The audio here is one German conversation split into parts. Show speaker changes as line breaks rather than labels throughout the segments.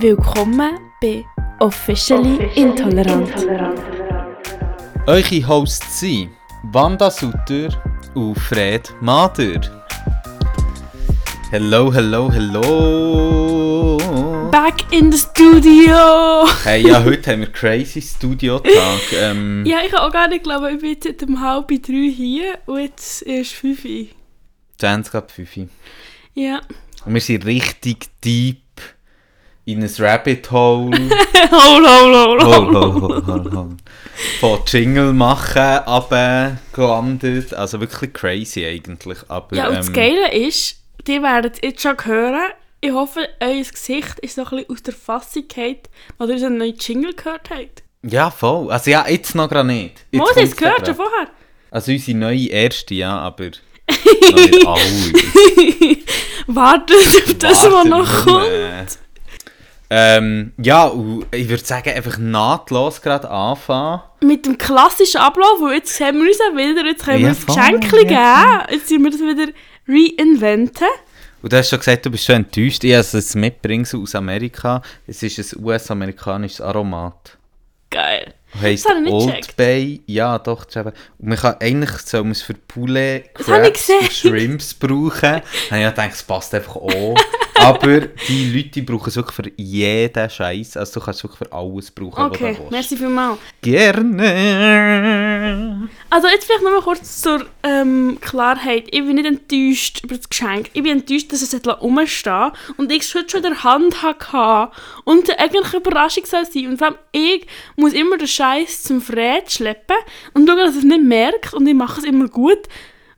Willkommen bei Officially, Intolerant.
Eure Hosts sind Wanda Sutter und Fred Mader. Hello, hello, hello!
Back in the studio!
Hey, ja, heute haben wir crazy Studio-Tag. Ähm,
Ja, ich habe auch gar nicht geglaubt, ich bin jetzt seit um halb drei hier und jetzt ist fünf.
20 ab 5.
Ja.
Und wir sind richtig deep in ein Rabbit Hole.
hol, hol, hol,
hol, hol, hol, hol, hol. Von Jingle machen, aber gelandet. Also wirklich crazy eigentlich. Aber,
Ja, und das
ähm,
Geile ist, die werden es jetzt schon hören. Ich hoffe, euer Gesicht ist so ein bisschen aus der gefallen, weil ihr einen neuen Jingle gehört habt.
Ja, voll. Also ja, jetzt noch gerade nicht. Jetzt
sie es gehört schon vorher?
Also unsere neue erste, ja, aber noch nicht alle.
Wartet auf das, was noch kommt.
Ähm, ja, ich würde sagen, einfach nahtlos gerade anfangen.
Mit dem klassischen Ablauf, weil jetzt haben wir uns wieder, jetzt können wir
Ja,
ein
voll,
Geschenk
ja,
geben. Jetzt sind wir das wieder reinventen.
Und du hast schon gesagt, du bist schon enttäuscht. Ich habe ein Mitbringsel aus Amerika. Es ist ein US-amerikanisches Aromat.
Geil.
Heißt
habe ich nicht
Old
gecheckt.
Bay. Ja, doch. das Und man kann, eigentlich soll man es für Poulet,
Das
Crabs und. Shrimps brauchen. Dann habe ich gedacht, es passt einfach auch. Aber die Leute brauchen es wirklich für jeden Scheiß. Also du kannst es wirklich für alles brauchen,
Okay,
was du willst.
merci vielmals.
Gerne.
Also jetzt vielleicht noch mal kurz zur ähm, Klarheit. Ich bin nicht enttäuscht über das Geschenk. Ich bin enttäuscht, dass es jetzt rumstehen und ich es heute schon in der Hand hatte und eigentlich eine Überraschung soll sein. Und vor allem ich muss immer den Scheiß zum Fred schleppen und schauen, dass er es nicht merkt und ich mache es immer gut.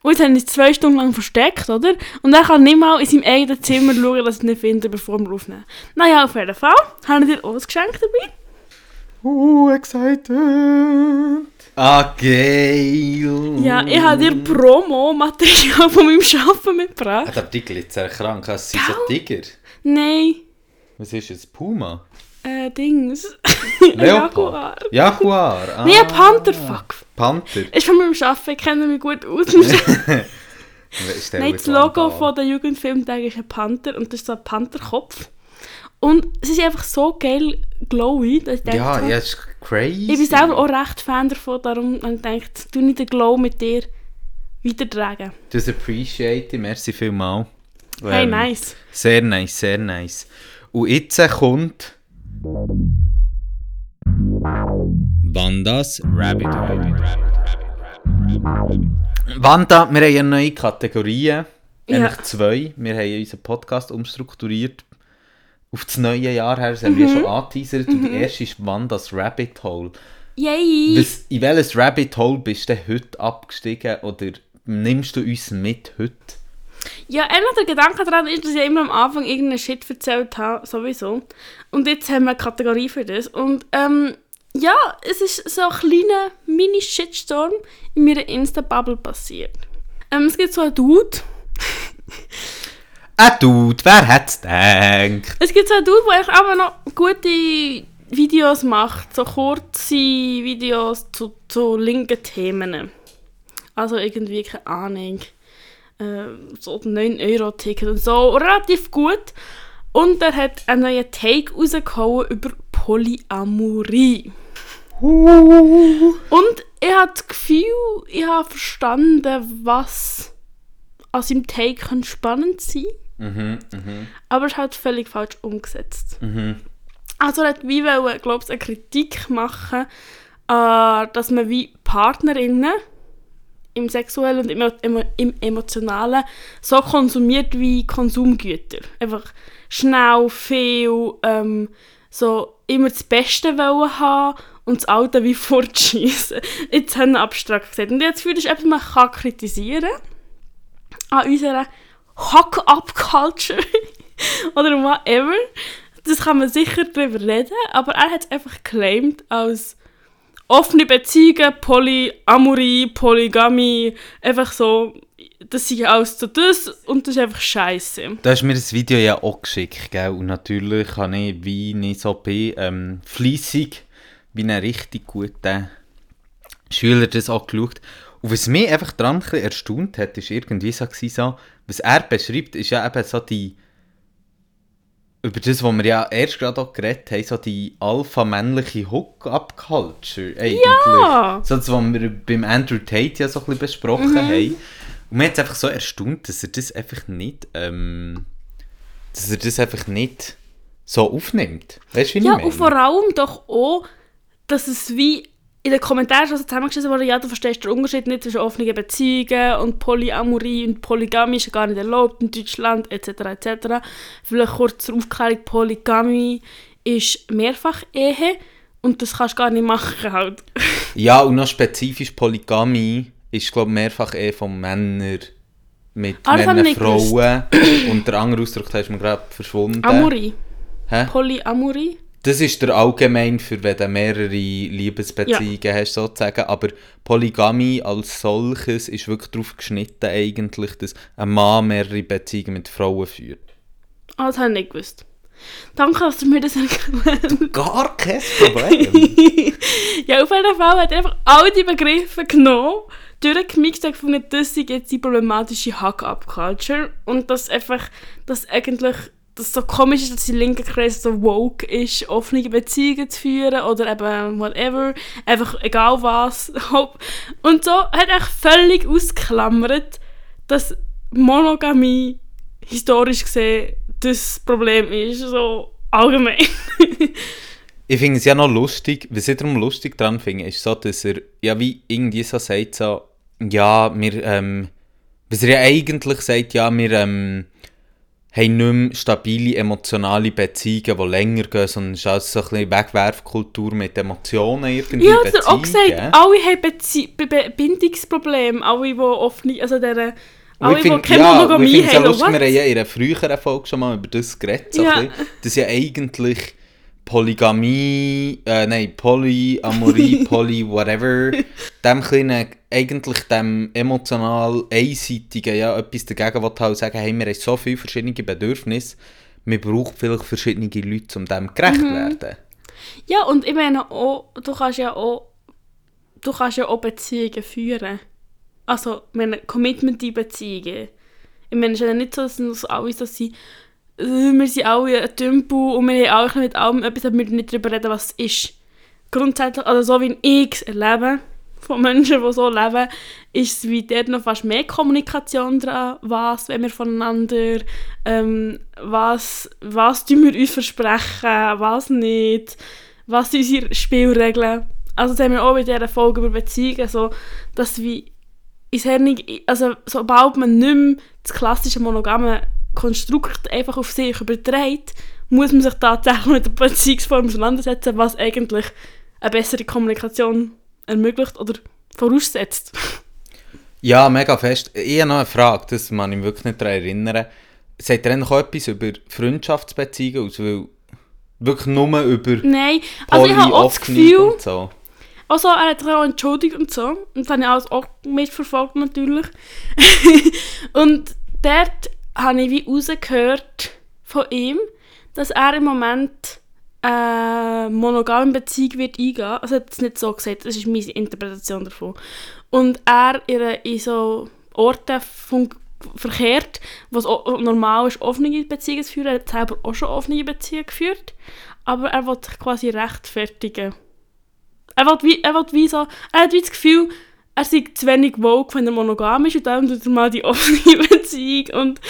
Und jetzt habe ich es zwei Stunden lang versteckt, oder? Und er kann nicht mal in seinem eigenen Zimmer schauen, dass es nicht findet, bevor wir aufnehmen. Naja, auf jeden Fall habe ich dir auch ein Geschenk dabei.
Uh, excited. Ah, geil.
Ja, ich habe dir Promo-Material von meinem Arbeiten mitgebracht.
Der Tiger ist sehr krank. Sind so Tiger.
Nein,
Was ist es? Puma?
Äh, Dings.
Leopard?
Jaguar.
Ah,
Nein, ein Panther, fuck.
Panther.
Ist von meinem Arbeiten, ich kenne mich gut aus. Nein, das Logo von der Jugendfilmtag ist ein Panther und das ist so ein Pantherkopf. Und es ist einfach so geil glowy, dass ich denke,
Ja,
so,
ja, ist crazy.
ich bin selber auch recht Fan davon, darum habe ich gedacht, du nicht den Glow mit dir weitertragen.
Das appreciate ich. Merci vielmals.
Hey,
Ähm,
nice.
Sehr nice, sehr nice. Und jetzt kommt... Wandas Rabbit Hole. Wanda, wir haben ja neue Kategorien.
Ja.
Eigentlich zwei. Wir haben unseren Podcast umstrukturiert auf das neue Jahr her. Das haben wir schon angeteasert. Und die erste ist Wandas Rabbit Hole.
Yay!
Was, in welches Rabbit Hole bist du heute abgestiegen oder nimmst du uns mit heute?
Ja, einer der Gedanke daran ist, dass ich immer am Anfang irgendeinen Shit erzählt habe, sowieso. Und jetzt haben wir eine Kategorie für das. Und ähm, ja, es ist so ein kleiner Mini-Shitstorm in meiner Insta-Bubble passiert. Ähm, es gibt so einen Dude.
Ah, Dude, wer es gedacht?
Es gibt so einen Dude, der eigentlich aber noch gute Videos macht. So kurze Videos zu, zu linken Themen. Also irgendwie, keine Ahnung. Äh, so 9-Euro-Ticket und so. Relativ gut. Und er hat einen neuen Take rausgehauen über Polyamorie. Und ich habe das Gefühl, ich habe verstanden, was an seinem Take kann spannend sein
Mhm, mhm,
aber es ist halt völlig falsch umgesetzt.
mhm.
Also er hat wie wollen, glaube ich, eine Kritik machen, äh, dass man wie Partnerinnen im sexuellen und im, emo im emotionalen so konsumiert wie Konsumgüter. Einfach schnell, viel, ähm, so immer das Beste wollen haben und das Alte wie fortschießen. Jetzt haben wir abstrakt gesagt. Und ich Gefühl, das ist etwas, was man kann kritisieren an unserer Hock-Up-Culture oder whatever. Das kann man sicher darüber reden, aber er hat es einfach geclaimed als offene Beziehungen, Polyamorie, Polygamie, einfach so, das ist alles so das und das ist einfach scheiße.
Du hast mir das Video ja auch geschickt, gell? Und natürlich habe ich, wie bin, ähm, fleissig, wie ein richtig guter Schüler das auch geschaut. Und was mich einfach daran ein erstaunt hat, ist irgendwie so was er beschreibt, ist ja eben so die über das, was wir ja erst gerade auch geredet haben, so die alpha-männliche Hook-Up-Culture eigentlich.
Ja!
So das, was wir beim Andrew Tate ja so ein bisschen besprochen haben. Und mir hat es einfach so erstaunt, dass er das einfach nicht, ähm, dass er das einfach nicht so aufnimmt. Weißt du, wie
Ja,
ich meine?
und vor allem doch auch, dass es wie in den Kommentaren schon so zusammengeschrieben wurde, ja, du verstehst den Unterschied nicht zwischen offenen Beziehungen und Polyamorie und Polygamie ist ja gar nicht erlaubt in Deutschland, etc., etc. Vielleicht kurz zur Aufklärung, Polygamie ist Mehrfach-Ehe und das kannst du gar nicht machen halt.
Ja, und noch spezifisch Polygamie ist, glaube ich, mehrfach eh von Männern mit
Ah,
Männern, Frauen. und der andere Ausdruck da ist mir gerade verschwunden.
Amorie.
Hä?
Polyamorie.
Das ist der allgemein für wenn du mehrere Liebesbeziehungen hast, sozusagen. Aber Polygamie als solches ist wirklich darauf geschnitten, eigentlich, dass ein Mann mehrere Beziehungen mit Frauen führt.
Ah, das habe ich nicht gewusst. Danke, dass du mir das erklärt
Gar kein Problem.
Ja, auf jeden Fall hat er einfach all die Begriffe genommen, durchgemixt und gefunden, das ist jetzt die problematische Hack-Up-Culture. Und dass einfach, dass eigentlich, dass es so komisch ist, dass die linke Kreise so woke ist, offene Beziehungen zu führen oder eben whatever, einfach egal was. Und so hat er völlig ausgeklammert, dass Monogamie historisch gesehen das Problem ist, so allgemein.
Ich finde es ja noch lustig, was ich darum lustig dran finde, ist so, dass er ja wie irgendwie so sagt, so, ja, wir, ähm, was er ja eigentlich sagt, ja, wir ähm, haben nicht mehr stabile emotionale Beziehungen, die länger gehen, sondern es ist alles so ein bisschen Wegwerfkultur mit Emotionen irgendwie.
Ja, hat er auch
Beziehungen.
gesagt, alle haben Bezie Be Be Bindungsprobleme, alle, die offen, also der,
Und
alle, die keine
ja,
Monogamie
ich finde es
haben.
lustig, wir haben ja in einer früheren Folge schon mal über das geredet, so
Ja.
bisschen, dass ja eigentlich Polygamie, äh, nein, Polyamorie, Poly, whatever, dem kleinen, eigentlich dem emotional einseitigen, ja, etwas dagegen will halt sagen, hey, wir haben so viele verschiedene Bedürfnisse, wir brauchen vielleicht verschiedene Leute, um dem gerecht zu
Mhm.
werden.
Ja, und ich meine auch, du kannst ja auch, du kannst ja auch Beziehungen führen. Also, meine, Commitment-Beziehungen. Ich meine, es ist ja nicht so, dass es alle so sind, wir sind alle ein Tümpel und wir haben alle mit allem etwas, aber wir nicht darüber reden, was es ist. Grundsätzlich, also so wie ich es erlebe, von Menschen, die so leben, ist es wie dort noch fast mehr Kommunikation dran, was wenn wir voneinander, ähm, was, was tun wir uns versprechen, was nicht, was sind unsere Spielregeln. Also das haben wir auch in dieser Folge über Beziehungen, so, dass wie Hirn, also sobald man nicht mehr das klassische monogame Konstrukt einfach auf sich überträgt, muss man sich tatsächlich mit der Beziehungsform auseinandersetzen, was eigentlich eine bessere Kommunikation ermöglicht oder voraussetzt.
Ja, mega fest. Ich habe noch eine Frage, das man ich mich wirklich nicht daran erinnern. Sagt ihr auch etwas über Freundschaftsbeziehungen aus? Weil wirklich nur über
Nein, also ich habe auch das Gefühl,
und so.
also er hat sich auch entschuldigt und so, und das habe ich alles auch mitverfolgt natürlich. und dort habe ich wie rausgehört von ihm, dass er im Moment eine monogame Beziehung wird eingehen. Also er hat es nicht so gesagt, das ist meine Interpretation davon. Und er in, in so Orten verkehrt, o- normal ist, offene Beziehungen zu führen. Er hat selber auch schon offene Beziehungen geführt. Aber er will sich quasi rechtfertigen. Er, will wie, wie so, er hat wie das Gefühl, er sei zu wenig woke, wenn er monogam ist und dann tut er mal die offene Beziehung und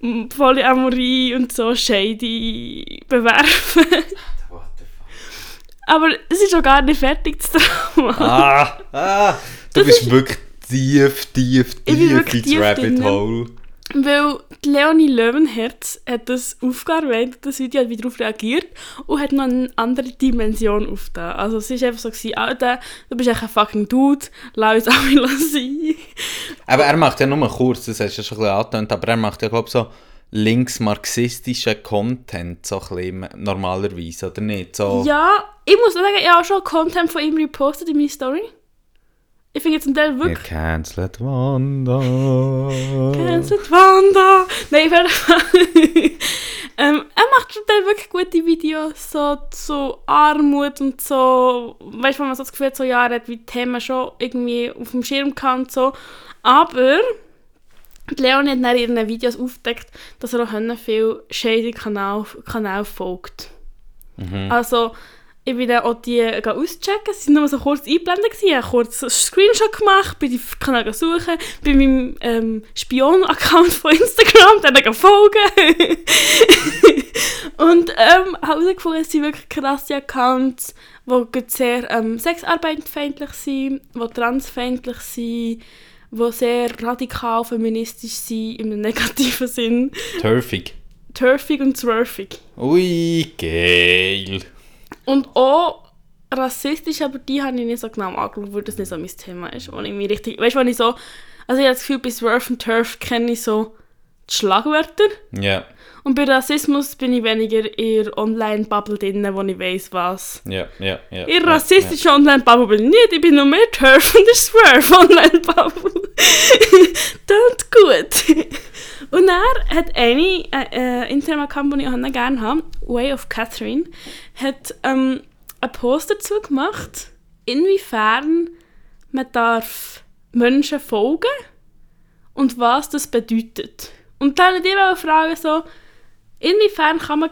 mm, Polyamorie und so shady bewerfen. Aber es ist schon gar nicht fertig, das Drama.
Ah, ah, du
Das
bist
ist-
wirklich tief, tief, tief ins Rabbit
drin.
Hole.
Weil die Leonie Löwenherz hat das aufgearbeitet, das Video hat wieder darauf reagiert und hat noch eine andere Dimension aufgetan. Also es war einfach so, gewesen, Alter, du bist echt ein fucking Dude, lass uns alle sein.
Aber er macht ja nur kurz, das hast du ja schon ein bisschen angetönt, aber er macht ja, glaube ich, so linksmarxistischen Content, so ein bisschen normalerweise, oder nicht? So,
Ja, ich muss sagen, ich habe auch schon Content von ihm repostet in meine Story. Ich finde jetzt ein Teil
Wir
wirklich...
cancelled Wanda.
Cancelled Wanda! Nein, Fall. ähm, er macht zum Teil wirklich gute Videos, so zu Armut und so. Weißt du, wenn man so das Gefühl hat, so, ja, er hat wie Themen schon irgendwie auf dem Schirm gehabt und so. Aber Leonie hat dann in ihren Videos aufgedeckt, dass er auch viel shady Kanal, Kanal folgt.
Mhm.
Also, ich bin dann auch die gehen auschecken. Sie waren nur so kurz eingeblendet. Ich habe kurz einen Screenshot gemacht, bin die Kanal suchen, bei meinem ähm, Spion-Account von Instagram, dann folgen. Und ähm, habe herausgefunden, es sind wirklich krasse Accounts, die sehr ähm, sexarbeitfeindlich sind, die transfeindlich sind, die sehr radikal feministisch sind, im negativen Sinn.
Turfig.
Turfig und zwerfig.
Ui, geil.
Und auch rassistisch, aber die habe ich nicht so genau angeschaut, weil das nicht so mein Thema ist. Wo ich richtig, weißt du, wenn ich so, also ich habe das Gefühl, bei Swerve und Turf kenne ich so die Schlagwörter.
Ja,
Und bei Rassismus bin ich weniger in der Online-Bubble drin, wo ich weiss, was.
ja, ja. ja
In
ja,
rassistischen Online-Bubble bin ich nicht, ich bin nur mehr Turf und der Swerve Online-Bubble. Tut gut. Und er hat eine äh, äh, Instagram-Account, die ich auch gerne habe, Way of Catherine, hat ähm, einen Post dazu gemacht, inwiefern man darf Menschen folgen und was das bedeutet. Und dann hat ich fragen so, inwiefern kann man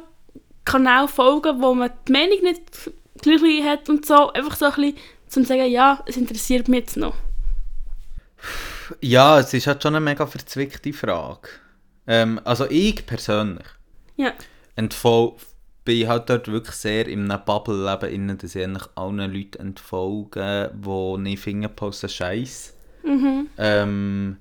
Kanal folgen, wo man die Meinung nicht gleich hat und so, einfach so ein bisschen zum sagen, ja, es interessiert mich jetzt noch.
Ja, es ist halt schon eine mega verzwickte Frage. Ähm, also ich persönlich
Ja.
entfol bin halt dort wirklich sehr in einem Bubble-Leben innen, dass ich eigentlich allen Leuten entfolge, die nicht finden, posten Scheiß.
Mhm.
Ähm,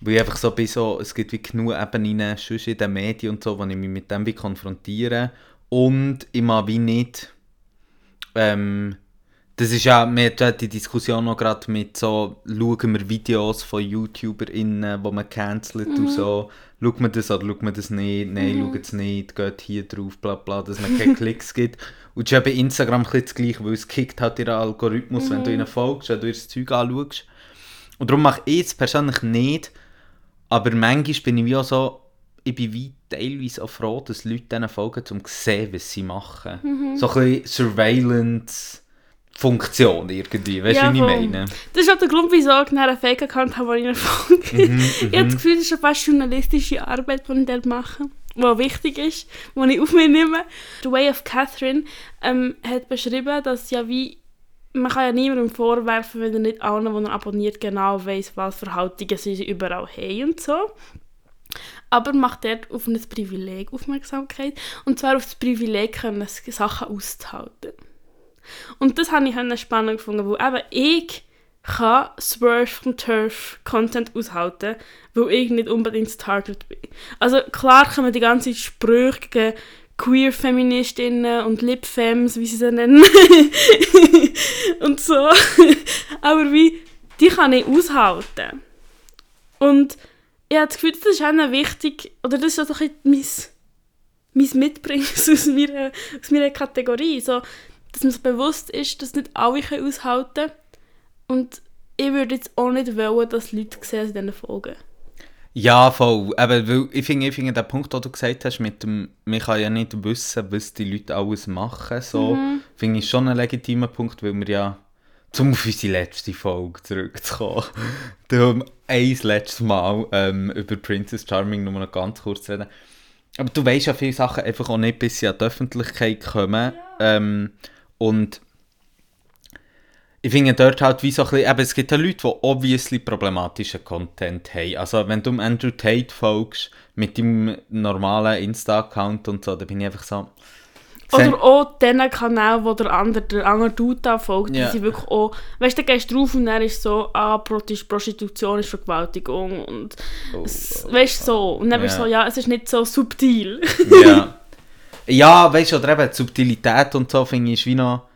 weil ich einfach so bin, so, es gibt wie genug Ebenen sonst in den Medien und so, wo ich mich mit dem wie konfrontiere. Und ich mag wie nicht, ähm, das ist ja, wir hatten die Diskussion noch gerade mit so, schauen wir Videos von YouTuberInnen, wo man cancelt und so, schaut man das oder schaut man das nicht, nein, schaut es nicht, geht hier drauf, bla bla, dass man keine Klicks gibt. Und es ist bei Instagram ein das Gleiche, weil es kickt halt ihren Algorithmus, wenn du ihnen folgst, wenn du ihr das Zeug anschaust. Und darum mache ich es persönlich nicht, aber manchmal bin ich wie auch so, ich bin wie teilweise auch froh, dass Leute denen folgen, um zu sehen, was sie machen. So ein bisschen Surveillance-Funktion irgendwie, weißt du,
Ja,
wie ich meine?
Das ist auch der Grund, wieso ich nachher einen Fake-Account habe, wo ich folge. ich habe das Gefühl, das ist schon fast journalistische Arbeit, die ich dort mache, die wichtig ist, die ich auf mich nehme. The Way of Catherine ähm, hat beschrieben, dass ja wie man kann ja niemandem vorwerfen, wenn er nicht allen, die er abonniert, genau weiss, was für Haltungen sie überall haben und so. Aber macht dort auf ein Privileg Aufmerksamkeit. Und zwar auf das Privileg, können Sachen auszuhalten. Und das habe ich spannend gefunden, weil eben ich kann Swerve und Turf Content aushalten, weil ich nicht unbedingt das Target bin. Also klar kann man die ganze Sprüche gegen Queer-Feministinnen und Lip-Fems, wie sie sie nennen, und so. Aber wie, die kann ich aushalten. Und ich habe das Gefühl, das ist auch wichtig, oder das ist auch ein bisschen mein, mein Mitbringen aus meiner, aus meiner Kategorie. So, dass man sich bewusst ist, dass nicht alle können aushalten können. Und ich würde jetzt auch nicht wollen, dass Leute sehen, sie diesen folgen.
Ja, voll. Aber weil ich finde, ich finde den Punkt, den du gesagt hast, mit dem, man kann ja nicht wissen, was die Leute alles machen, so, finde ich schon einen legitimen Punkt, weil wir ja, zum auf unsere letzte Folge zurückzukommen, da haben wir ein letztes Mal ähm, über Princess Charming nur noch ganz kurz reden. Aber du weißt ja viele Sachen einfach auch nicht, bis sie an die Öffentlichkeit kommen. Ähm, und ich finde dort halt wie so ein bisschen, eben, es gibt ja Leute, die obviously problematischen Content haben. Also wenn du Andrew Tate folgst, mit deinem normalen Insta-Account und so, dann bin ich einfach so...
Oder auch diesen Kanal, wo der andere, der andere Dude folgt,
Ja.
die sind wirklich auch, weißt du, dann gehst du drauf und dann ist so, ah, Prosti- Prostitution ist Vergewaltigung und, es, weißt du, so. Und dann bist du
Ja.
so, ja, es ist nicht so subtil.
ja. ja, weißt du, oder eben die Subtilität und so finde ich ist wie noch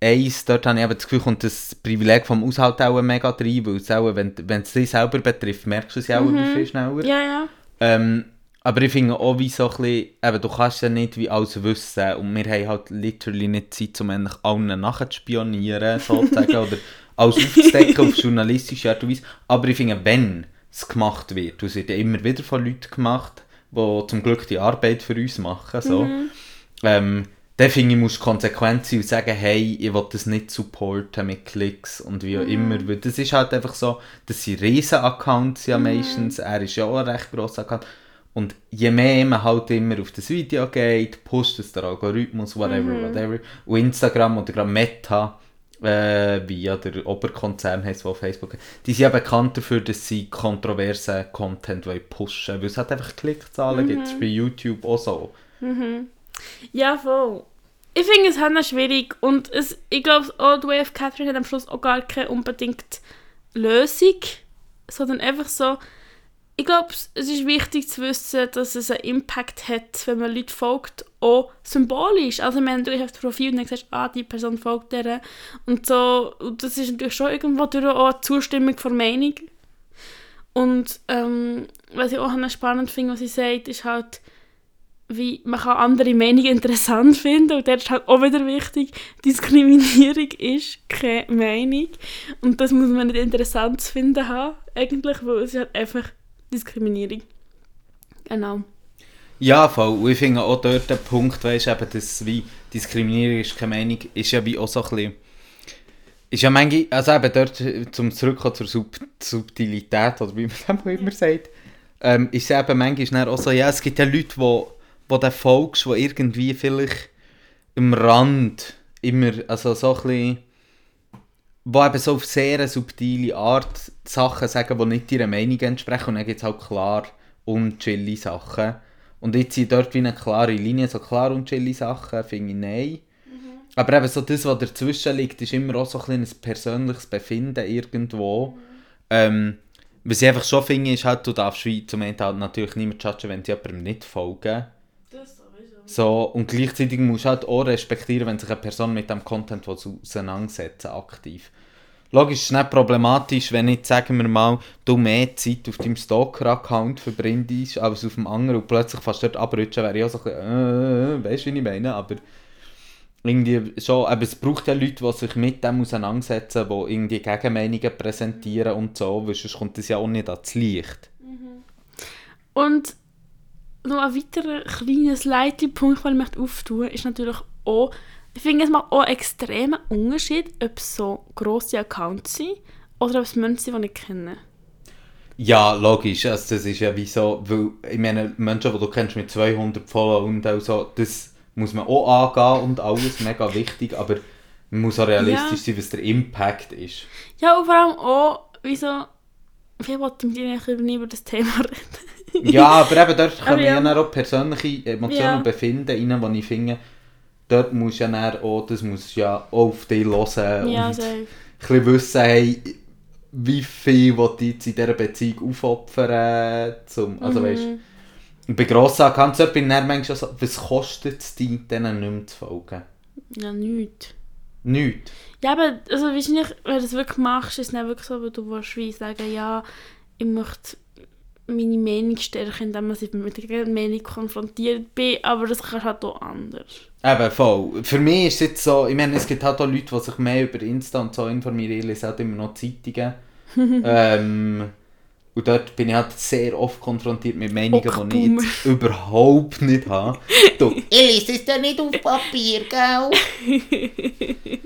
eins, dort habe ich eben das Gefühl, kommt das Privileg vom Aushalt auch mega rein, weil es auch, wenn wenn es dich selber betrifft, merkst du es ja auch wie viel schneller.
ja, ja.
Ähm, aber ich finde auch wie so ein bisschen, eben, du kannst ja nicht wie alles wissen und wir haben halt literally nicht Zeit, um eigentlich allen nachzuspionieren, sozusagen, oder alles aufzudecken auf journalistische Art und Weise. Aber ich finde, wenn es gemacht wird, es wird ja immer wieder von Leuten gemacht, die zum Glück die Arbeit für uns machen, so, ähm, dann finde ich, musst du konsequent sein und sagen, hey, ich will das nicht supporten mit Klicks und wie auch immer. Weil das ist halt einfach so, das sind riesen Accounts ja meistens, er ist ja auch ein recht grosser Account. Und je mehr man halt immer auf das Video geht, pusht es der Algorithmus, whatever, whatever. Und Instagram oder gerade Meta, äh, wie ja der Oberkonzern heißt, der Facebook die sind ja bekannt dafür, dass sie kontroversen Content wollen pushen weil es halt einfach Klickzahlen gibt. Das ist bei YouTube auch so.
Ja, voll. Ich finde es halt schwierig und es, ich glaube auch, die Way of Catherine hat am Schluss auch gar keine unbedingt Lösung, sondern einfach so, ich glaube, es ist wichtig zu wissen, dass es einen Impact hat, wenn man Leute folgt, auch symbolisch. Also wenn du auf das Profil und dann siehst, ah, die Person folgt der und so, und das ist natürlich schon irgendwo durch auch eine Zustimmung von Meinung. Und ähm, was ich auch spannend finde, was sie sagt, ist halt, wie man kann andere Meinungen interessant finden und das ist halt auch wieder wichtig, Diskriminierung ist keine Meinung und das muss man nicht interessant zu finden haben, eigentlich, weil es halt einfach Diskriminierung. Genau.
Ja, voll. Und ich finde auch dort der Punkt, weißt, eben, dass wie Diskriminierung ist keine Meinung, ist ja wie auch so ein bisschen... Ist ja manchmal, also eben dort, zum zurückkommen zur Sub Subtilität, oder wie man das immer sagt, ähm, ist es eben manchmal auch so, ja, es gibt ja Leute, die wo du folgst, die irgendwie vielleicht am Rand immer, also so ein bisschen, wo eben so auf sehr subtile Art Sachen sagen, die nicht ihrer Meinung entsprechen und dann gibt es halt klar unchilly Sachen. Und jetzt sind dort wie eine klare Linie, so klar unchilly Sachen, finde ich nein. Aber eben so das, was dazwischen liegt, ist immer auch so ein kleines persönliches Befinden irgendwo. Ähm, was ich einfach schon finde, ist halt, du darfst wie zum Ende halt natürlich niemand judgen, wenn sie jemandem nicht folgen. So, und gleichzeitig musst du halt auch respektieren, wenn sich eine Person mit dem Content will auseinandersetzen aktiv. Logisch ist es nicht problematisch, wenn nicht, sagen wir mal, du mehr Zeit auf deinem Stalker-Account verbringst als auf dem anderen und plötzlich fast dort abrutschen, wäre ich auch so ein bisschen, äh, weißt du, wie ich meine? Aber irgendwie schon, aber es braucht ja Leute, die sich mit dem auseinandersetzen, die irgendwie Gegenmeinungen präsentieren und so, weil sonst kommt das ja auch nicht ans Licht.
Und noch ein weiterer kleines Leitpunkt, den ich auftun möchte, ist natürlich auch, ich finde, es macht auch einen extremen Unterschied, ob es so grosse Accounts sind oder ob es Menschen sind, die ich kenne.
Ja, logisch, also das ist ja wie so, weil, ich meine, Menschen, die du kennst mit 200 Followern und auch so, das muss man auch angehen und alles, mega wichtig, aber man muss auch realistisch
Ja.
sein, was der Impact ist.
Ja, und vor allem auch, wieso, wie wollte mit dir über das Thema reden?
Ja, aber eben dort
Aber
kommen ja
ja.
auch persönliche Emotionen
Ja.
und Befinden rein, wo ich finde, dort muss ja dann auch, das muss ja auch auf dich hören
ja,
und
safe.
ein bisschen wissen, hey, wie viel will ich jetzt in dieser Beziehung aufopfern, zum, also
Mhm.
weißt, bei grossen Accounts bin ich dann manchmal so, was kostet es dich, denen nicht mehr zu folgen?
Ja, nichts.
Nichts.
Ja, aber also wahrscheinlich, wenn du das wirklich machst, ist es nicht wirklich so, weil du willst wie sagen, ja, ich möchte meine Meinung stärken, indem ich mit der Meinung konfrontiert bin, aber das kannst du halt auch anders.
Eben, voll. Für mich ist es jetzt so, ich meine, es gibt halt auch Leute, die sich mehr über Insta und so informieren, ich lese halt immer noch Zeitungen. ähm, und dort bin ich halt sehr oft konfrontiert mit Meinungen, die ich jetzt überhaupt nicht habe. Du,
Ich lese es ja nicht auf Papier, gell?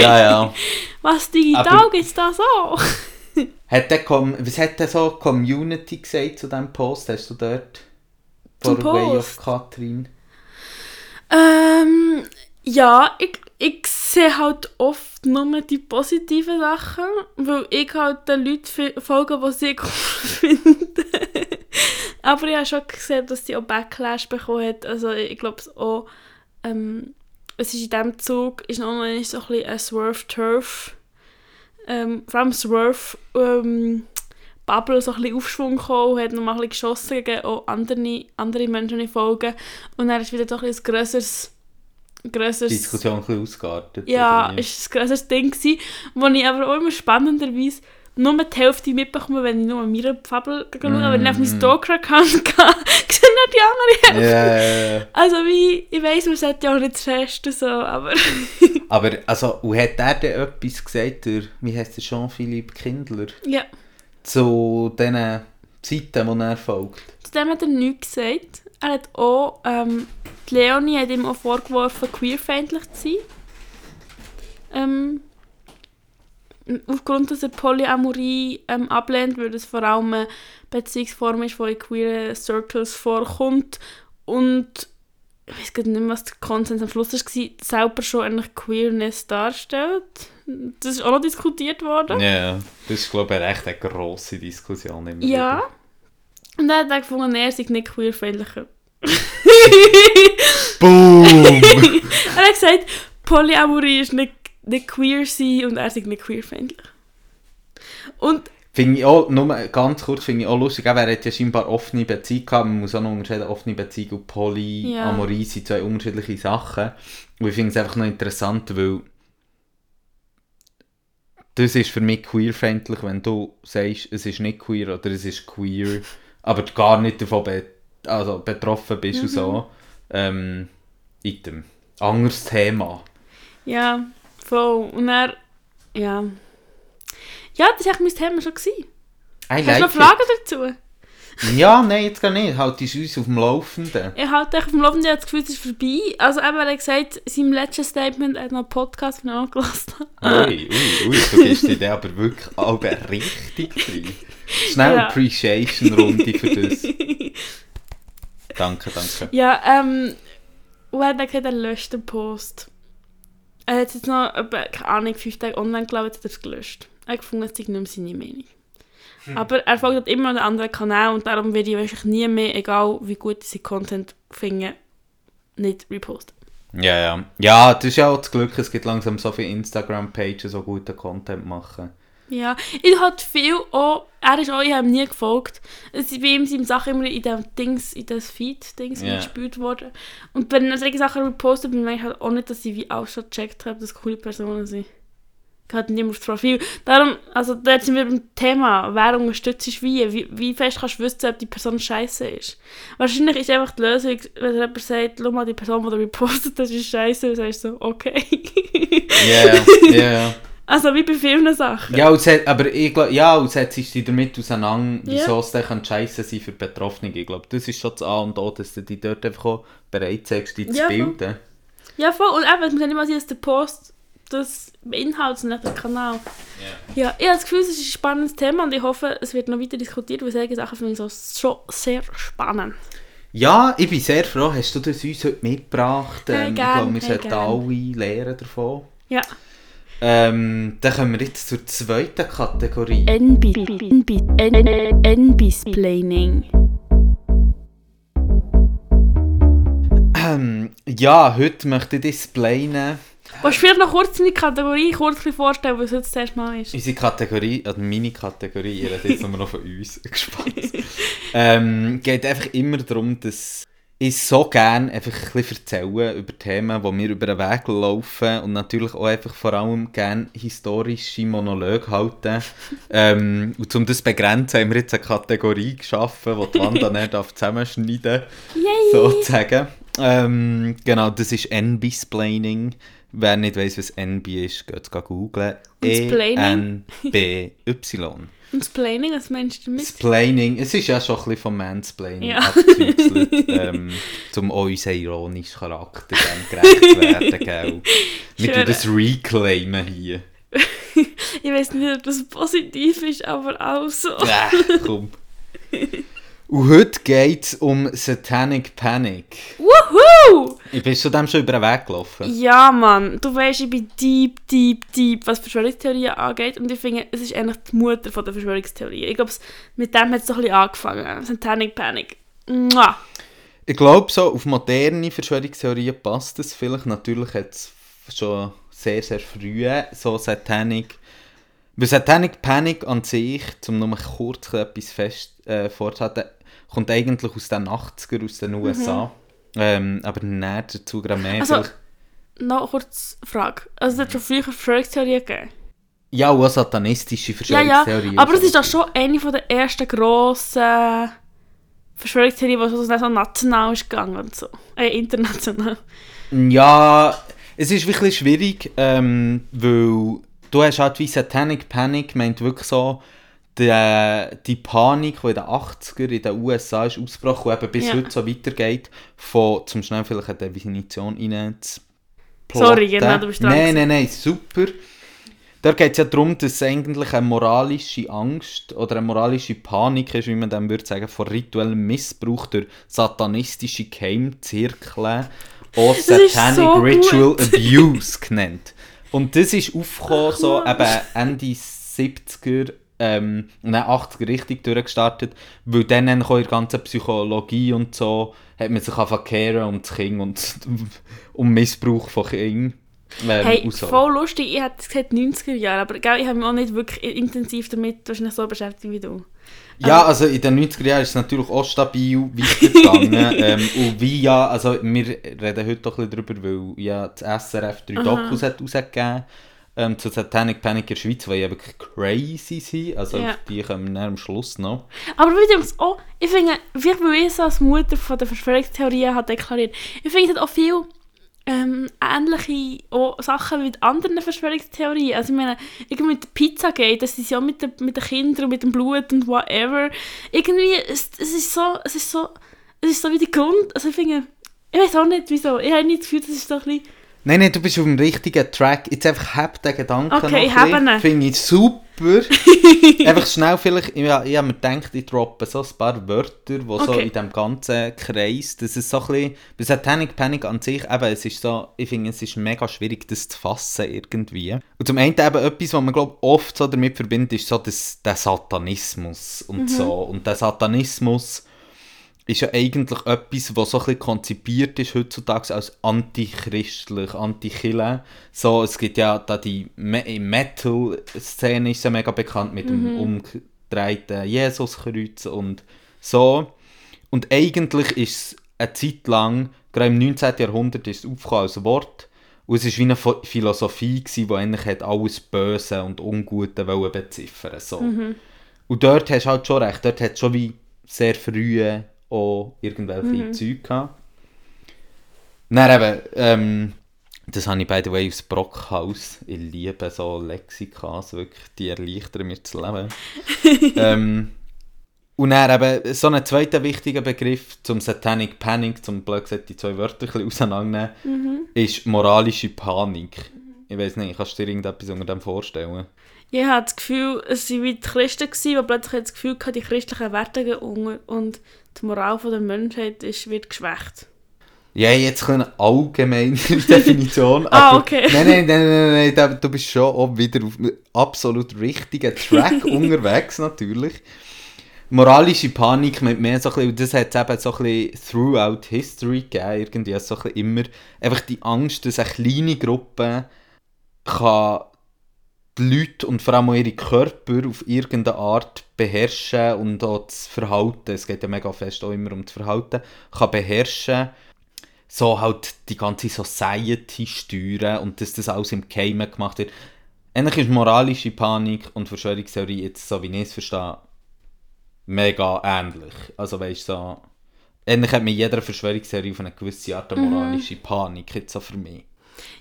ja, ja.
Was digital gibt es da so?
Hat der Com was hat denn so Community gesagt zu diesem Post? Hast du dort?
Zum
For Way
Post?
of Katrin?
Ähm, ja, ich, ich sehe halt oft nur die positiven Sachen, weil ich halt den Leuten folge, die sie cool finden. Aber ich habe schon gesehen, dass sie auch Backlash bekommen hat. Also ich glaube es auch, ähm, es ist in diesem Zug ist noch so ein bisschen ein Swerve-Turf. Ähm, vor allem Swerve ähm, Bubble so ein bisschen Aufschwung gekommen und hat nochmal ein bisschen geschossen gegen auch andere, andere Menschen, die folgen. Und dann ist wieder doch ein grösseres, grösseres
Diskussion ein bisschen ausgeartet.
ja, ist ein grösseres Ding gewesen, wo ich aber auch immer spannenderweise nur die Hälfte mitbekomme, wenn ich nur meine Fabel schaue. Aber wenn ich auf meinen
Mm.
Stalker-Account gehe, sehe ich die andere Hälfte.
Ja, ja, ja.
Also wie, ich weiss, man sollte ja auch nicht zu fest so, aber...
Aber, also, und hat er denn etwas gesagt, der, wie heißt der, Jean-Philippe Kindler,
ja,
zu diesen Zeiten, die er folgt?
zu dem hat er nichts gesagt. Er hat auch ähm, die Leonie hat ihm auch vorgeworfen, queerfeindlich zu sein. Ähm, aufgrund, dass er Polyamorie ähm, ablehnt, weil es vor allem eine Beziehungsform ist, die in queeren Circles vorkommt. Und ich weiß nicht mehr, was der Konsens am Schluss war, selber schon eigentlich Queerness darstellt. Das ist auch noch diskutiert worden.
Ja, das ist, glaube ich, echt eine grosse Diskussion. Immer
Ja.
wieder.
Und dann hat er gefunden, er sei nicht queerfeindlicher.
Boom!
Er hat gesagt, Polyamorie ist nicht, nicht queer sein und er sei nicht queerfeindlich. Und
Finde ich auch, nur ganz kurz, finde ich auch lustig, er hat ja scheinbar offene Beziehung gehabt, man muss auch noch unterscheiden, offene Beziehung und Polyamorie sind zwei unterschiedliche Sachen. Und ich finde es einfach noch interessant, weil das ist für mich queerfeindlich, wenn du sagst, es ist nicht queer oder es ist queer, aber du gar nicht davon be also betroffen bist und so. Ähm, Item. Anderes Thema.
ja, voll. Und er, ja. Ja, das war eigentlich mein Thema schon. Gewesen.
I
Hast du noch
like
Fragen dazu?
it. Ja, nein, jetzt gar nicht. Halt ist uns auf dem Laufenden.
Ich halte echt auf dem Laufenden, ich habe das Gefühl, es ist vorbei. Also eben, er hat gesagt, in seinem letzten Statement hat noch einen Podcast nachgelassen.
Ui, ui, ui, du gibst dir aber wirklich aber richtig drin. Schnell
Ja.
Appreciation-Runde für das. Danke, danke.
Ja, ähm, und er hat gesagt, er löscht den Post. Er hat jetzt noch, keine Ahnung, fünf Tage online gelaufen, jetzt hat er es gelöscht. Er hat gefunden, es sei nicht mehr seine Meinung. Aber er folgt halt immer einen anderen Kanal und darum werde ich wahrscheinlich nie mehr, egal wie gut ich seinen Content finde, nicht reposten.
Ja, ja. Ja, das ist ja auch das Glück, es gibt langsam so viele Instagram-Pages, die guten Content machen.
Ja, ich halt viel auch, er ist auch, ich habe ihm nie gefolgt. Es bei ihm sind Sachen immer in dem Dings, in das Feed-Dings
Ja.
gespielt worden. Und wenn er solche Sachen repostet, bin ich halt auch nicht, dass ich wie auch schon gecheckt habe, dass coole Personen sind. Ich hatte nicht mehr aufs Profil. Darum, also da sind wir beim Thema, wer unterstützt ist wie, wie, wie fest kannst du wissen, ob die Person scheiße ist. Wahrscheinlich ist einfach die Lösung, wenn jemand sagt, schau mal, die Person, die du repostet, das ist scheiße, dann sagst du so, okay.
Ja, ja, ja.
also wie bei vielen Sachen.
Ja, und set, aber ich glaube, ja, und setzt dich damit auseinander,
Ja.
wieso es dann kann scheiße sein für die Betroffenen. Ich glaube, das ist schon das A und O, dass du dich dort einfach auch bereit zeigst, dich
Ja,
zu
voll.
bilden.
Ja, voll. Und eben, es muss ja nicht mal sein, dass der Post das beinhaltet, sondern der Kanal. Ja, ich habe das Gefühl, es ist ein spannendes Thema und ich hoffe, es wird noch weiter diskutiert, weil solche Sachen finde ich so schon sehr spannend.
Ja, ich bin sehr froh, hast du das uns heute mitgebracht?
Hey,
Ähm, ich
gern,
glaube, wir
hey,
sollten alle lernen davon.
Ja.
Ähm, dann kommen wir jetzt zur zweiten Kategorie.
NB-Splaining.
Ähm, ja, heute möchte ich displayen
Willst du vielleicht noch kurz deine Kategorie kurz vorstellen, was jetzt das erste Mal ist?
unsere Kategorie, also meine Kategorie, ihr redet jetzt nur noch von uns, gespannt. ähm, geht einfach immer darum, dass ich so gerne einfach ein bisschen erzählen über Themen, die mir über den Weg laufen und natürlich auch einfach vor allem gerne historische Monologe halten. ähm, und um das zu begrenzen, haben wir jetzt eine Kategorie geschaffen, die die Wanda nicht darf zusammenschneiden darf. Sozusagen. Ähm, genau, das ist NB-Splaining. Wer nicht weiss, was NB ist, geht es googlen. E-N-B-Y.
Und Splaining, was meinst du damit?
Splaining, es ist ja schon ein bisschen vom Mansplaining
Ja.
abgezügelt, ähm, um unseren ironischen Charakter gerecht zu werden, gell? Wir
Schön.
tun das reclaimen hier.
Ich weiß nicht, ob das positiv ist, aber auch so.
Äh, komm. Und heute geht es um Satanic Panic.
Woohoo!
Ich bin zu dem schon über den Weg gelaufen.
Ja, Mann, du weißt, ich bin deep, deep, deep, was Verschwörungstheorien angeht. Und ich finde, es ist eigentlich die Mutter von der Verschwörungstheorien. Ich glaube, mit dem hat es doch ein bisschen angefangen. Satanic Panic. Mua.
Ich glaube, so auf moderne Verschwörungstheorien passt es vielleicht. Natürlich hat es schon sehr, sehr früh so Satanic. Weil Satanic Panic an sich, um nur kurz etwas fest äh, vorzuhalten, kommt eigentlich aus den 80er, aus den USA. Ähm, aber näher dazu gerade mehr.
Mhm. Also- Noch kurz Frage. Also, es hat schon früher Verschwörungstheorien gegeben.
ja, auch satanistische
Ja, ja.
Verschwörungstheorien.
Aber es ist doch schon eine von der ersten grossen Verschwörungstheorien, die so, so national ist gegangen und so. Äh, international.
Ja, es ist wirklich schwierig, ähm, weil du hast halt wie Satanic Panic, meint wirklich so die, die Panik, die in den 80er in den USA ist ausgebrochen und eben bis
Ja.
heute so weitergeht, von, zum schnell vielleicht eine Definition rein zu
Sorry, genau, du bist dran
Nein, nein, nein, super. Da geht es ja darum, dass es eigentlich eine moralische Angst oder eine moralische Panik ist, wie man dann würde sagen, vor rituellem Missbrauch durch satanistische auch
Das ist
Satanic
so
Ritual
gut.
Abuse genannt. Und das ist aufgekommen, so eben Ende 70er, ähm, nein, 80er richtig durchgestartet, weil dann in der ganzen Psychologie und so hat man sich angefangen um das Kind und um Missbrauch von Kindern. Ähm,
Hey,
so.
voll lustig, ich hätte gesagt 90er Jahre, aber gell, ich habe mich auch nicht wirklich intensiv damit wahrscheinlich so beschäftigt wie du.
Ja, also in den 90er Jahren ist es natürlich auch stabil weitergegangen. ähm, und wie ja, also wir reden heute doch ein bisschen darüber, weil ja das SRF drei
Aha.
Dokus hat rausgegeben ähm, zu Satanic Panic in der Schweiz, die ja wirklich crazy sind. Also
Ja.
die kommen am Schluss noch.
Aber wiederum, auch, ich finde, vielleicht weil ich so als Mutter von der Verschwörungstheorien habe deklariert, ich finde es hat auch viel ähm, ähnliche auch Sachen mit anderen Verschwörungstheorien. Also ich meine, irgendwie mit der Pizzagate, das ist ja mit, der, mit den Kindern und mit dem Blut und whatever. Irgendwie, es, es ist so, es ist so, es ist so wie der Grund, also ich finde, ich weiß auch nicht wieso, ich habe nicht das Gefühl, das ist so ein bisschen,
Nein, nein, du bist auf dem richtigen Track. Jetzt einfach hab den Gedanken
Okay,
noch
ich habe.
Finde ich super. einfach schnell vielleicht, ja, ich habe mir gedacht, ich droppe so ein paar Wörter, die so
Okay.
in diesem ganzen Kreis, das ist so ein bisschen, bei Satanic Panic an sich, eben, es ist so, ich finde, es ist mega schwierig, das zu fassen irgendwie. Und zum einen eben etwas, was man, glaube oft so damit verbindet, ist so das, der Satanismus und so. Und der Satanismus ist ja eigentlich etwas, was so ein bisschen konzipiert ist heutzutage als antichristlich, antikille. So, es gibt ja da die Me Metal-Szene ist ja mega bekannt mit dem umgedrehten Jesuskreuz und so. Und eigentlich ist es eine Zeit lang, gerade im 19. Jahrhundert, ist es aufgekommen als Wort. Und es war wie eine Philosophie, gewesen, die eigentlich hat alles Böse und Ungute beziffern so. Und dort hast du halt schon recht, dort hat schon wie sehr früh auch irgendwelche
Mhm.
Zeug gehabt. Dann eben, ähm, das habe ich by the way aus Brockhaus. Ich liebe so Lexikas, wirklich, die erleichtern mir das Leben. ähm, und dann eben, so einen zweiten wichtigen Begriff zum Satanic Panic, zum blöd gesagt die zwei Wörter ein bisschen auseinandernehmen, ist moralische Panik. Ich weiß nicht, kannst du dir irgendetwas unter dem vorstellen?
ich habe das Gefühl, es waren wie die Christen, die plötzlich das Gefühl hatten, die christlichen Werte unter und die Moral der Menschheit ist, wird geschwächt.
Ja, jetzt eine allgemeine Definition.
Ah, okay.
Nein, nein, nein, nein, nein, du bist schon auch wieder auf einem absolut richtigen Track unterwegs, natürlich. Moralische Panik mit mehr so ein bisschen, das hat es eben so ein bisschen throughout history gegeben, irgendwie so ein bisschen immer, einfach die Angst, dass eine kleine Gruppe kann die Leute und vor allem auch ihre Körper auf irgendeine Art beherrschen und auch das Verhalten, es geht ja mega fest auch immer um das Verhalten, kann beherrschen so halt die ganze Society steuern und dass das alles im Geheimen gemacht wird. Eigentlich ist moralische Panik und Verschwörungstheorie jetzt, so wie ich es verstehe, mega ähnlich. Also weißt du, so, eigentlich hat mit jeder Verschwörungstheorie auf eine gewisse Art eine moralische Panik, jetzt so für mich.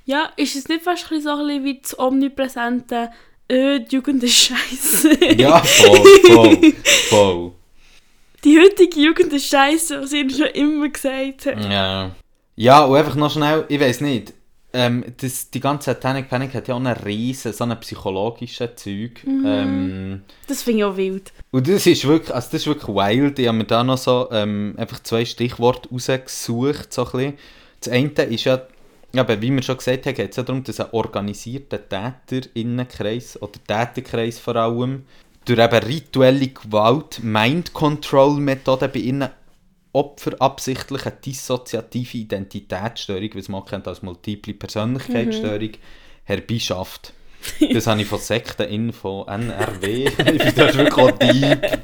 Ja, ist es nicht fast ein so ein bisschen wie das omnipräsente «Äh, die Jugend ist scheiße».
Ja, voll, voll, voll.
Die heutige Jugend ist scheiße, was ich schon immer gesagt habe.
Ja. Ja, und einfach noch schnell, ich weiß nicht, ähm, das, die ganze Satanic Panic hat ja auch einen riesen, so einen psychologischen Zeug. Ähm,
Das finde ich auch wild.
Und das ist wirklich, also das ist wirklich wild. Ich habe mir da noch so ähm, einfach zwei Stichworte rausgesucht. So ein bisschen. Das eine ist ja, aber wie wir schon gesagt haben, geht es ja darum, dass ein organisierter Täterinnenkreis oder Täterkreis vor allem durch eben rituelle Gewalt, Mind-Control-Methoden bei ihnen Opfer absichtlich eine dissoziative Identitätsstörung, was man auch kennt als multiple Persönlichkeitsstörung, herbeischafft. Das habe ich von Sekteninfo, NRW. ich bin da wirklich auch deep.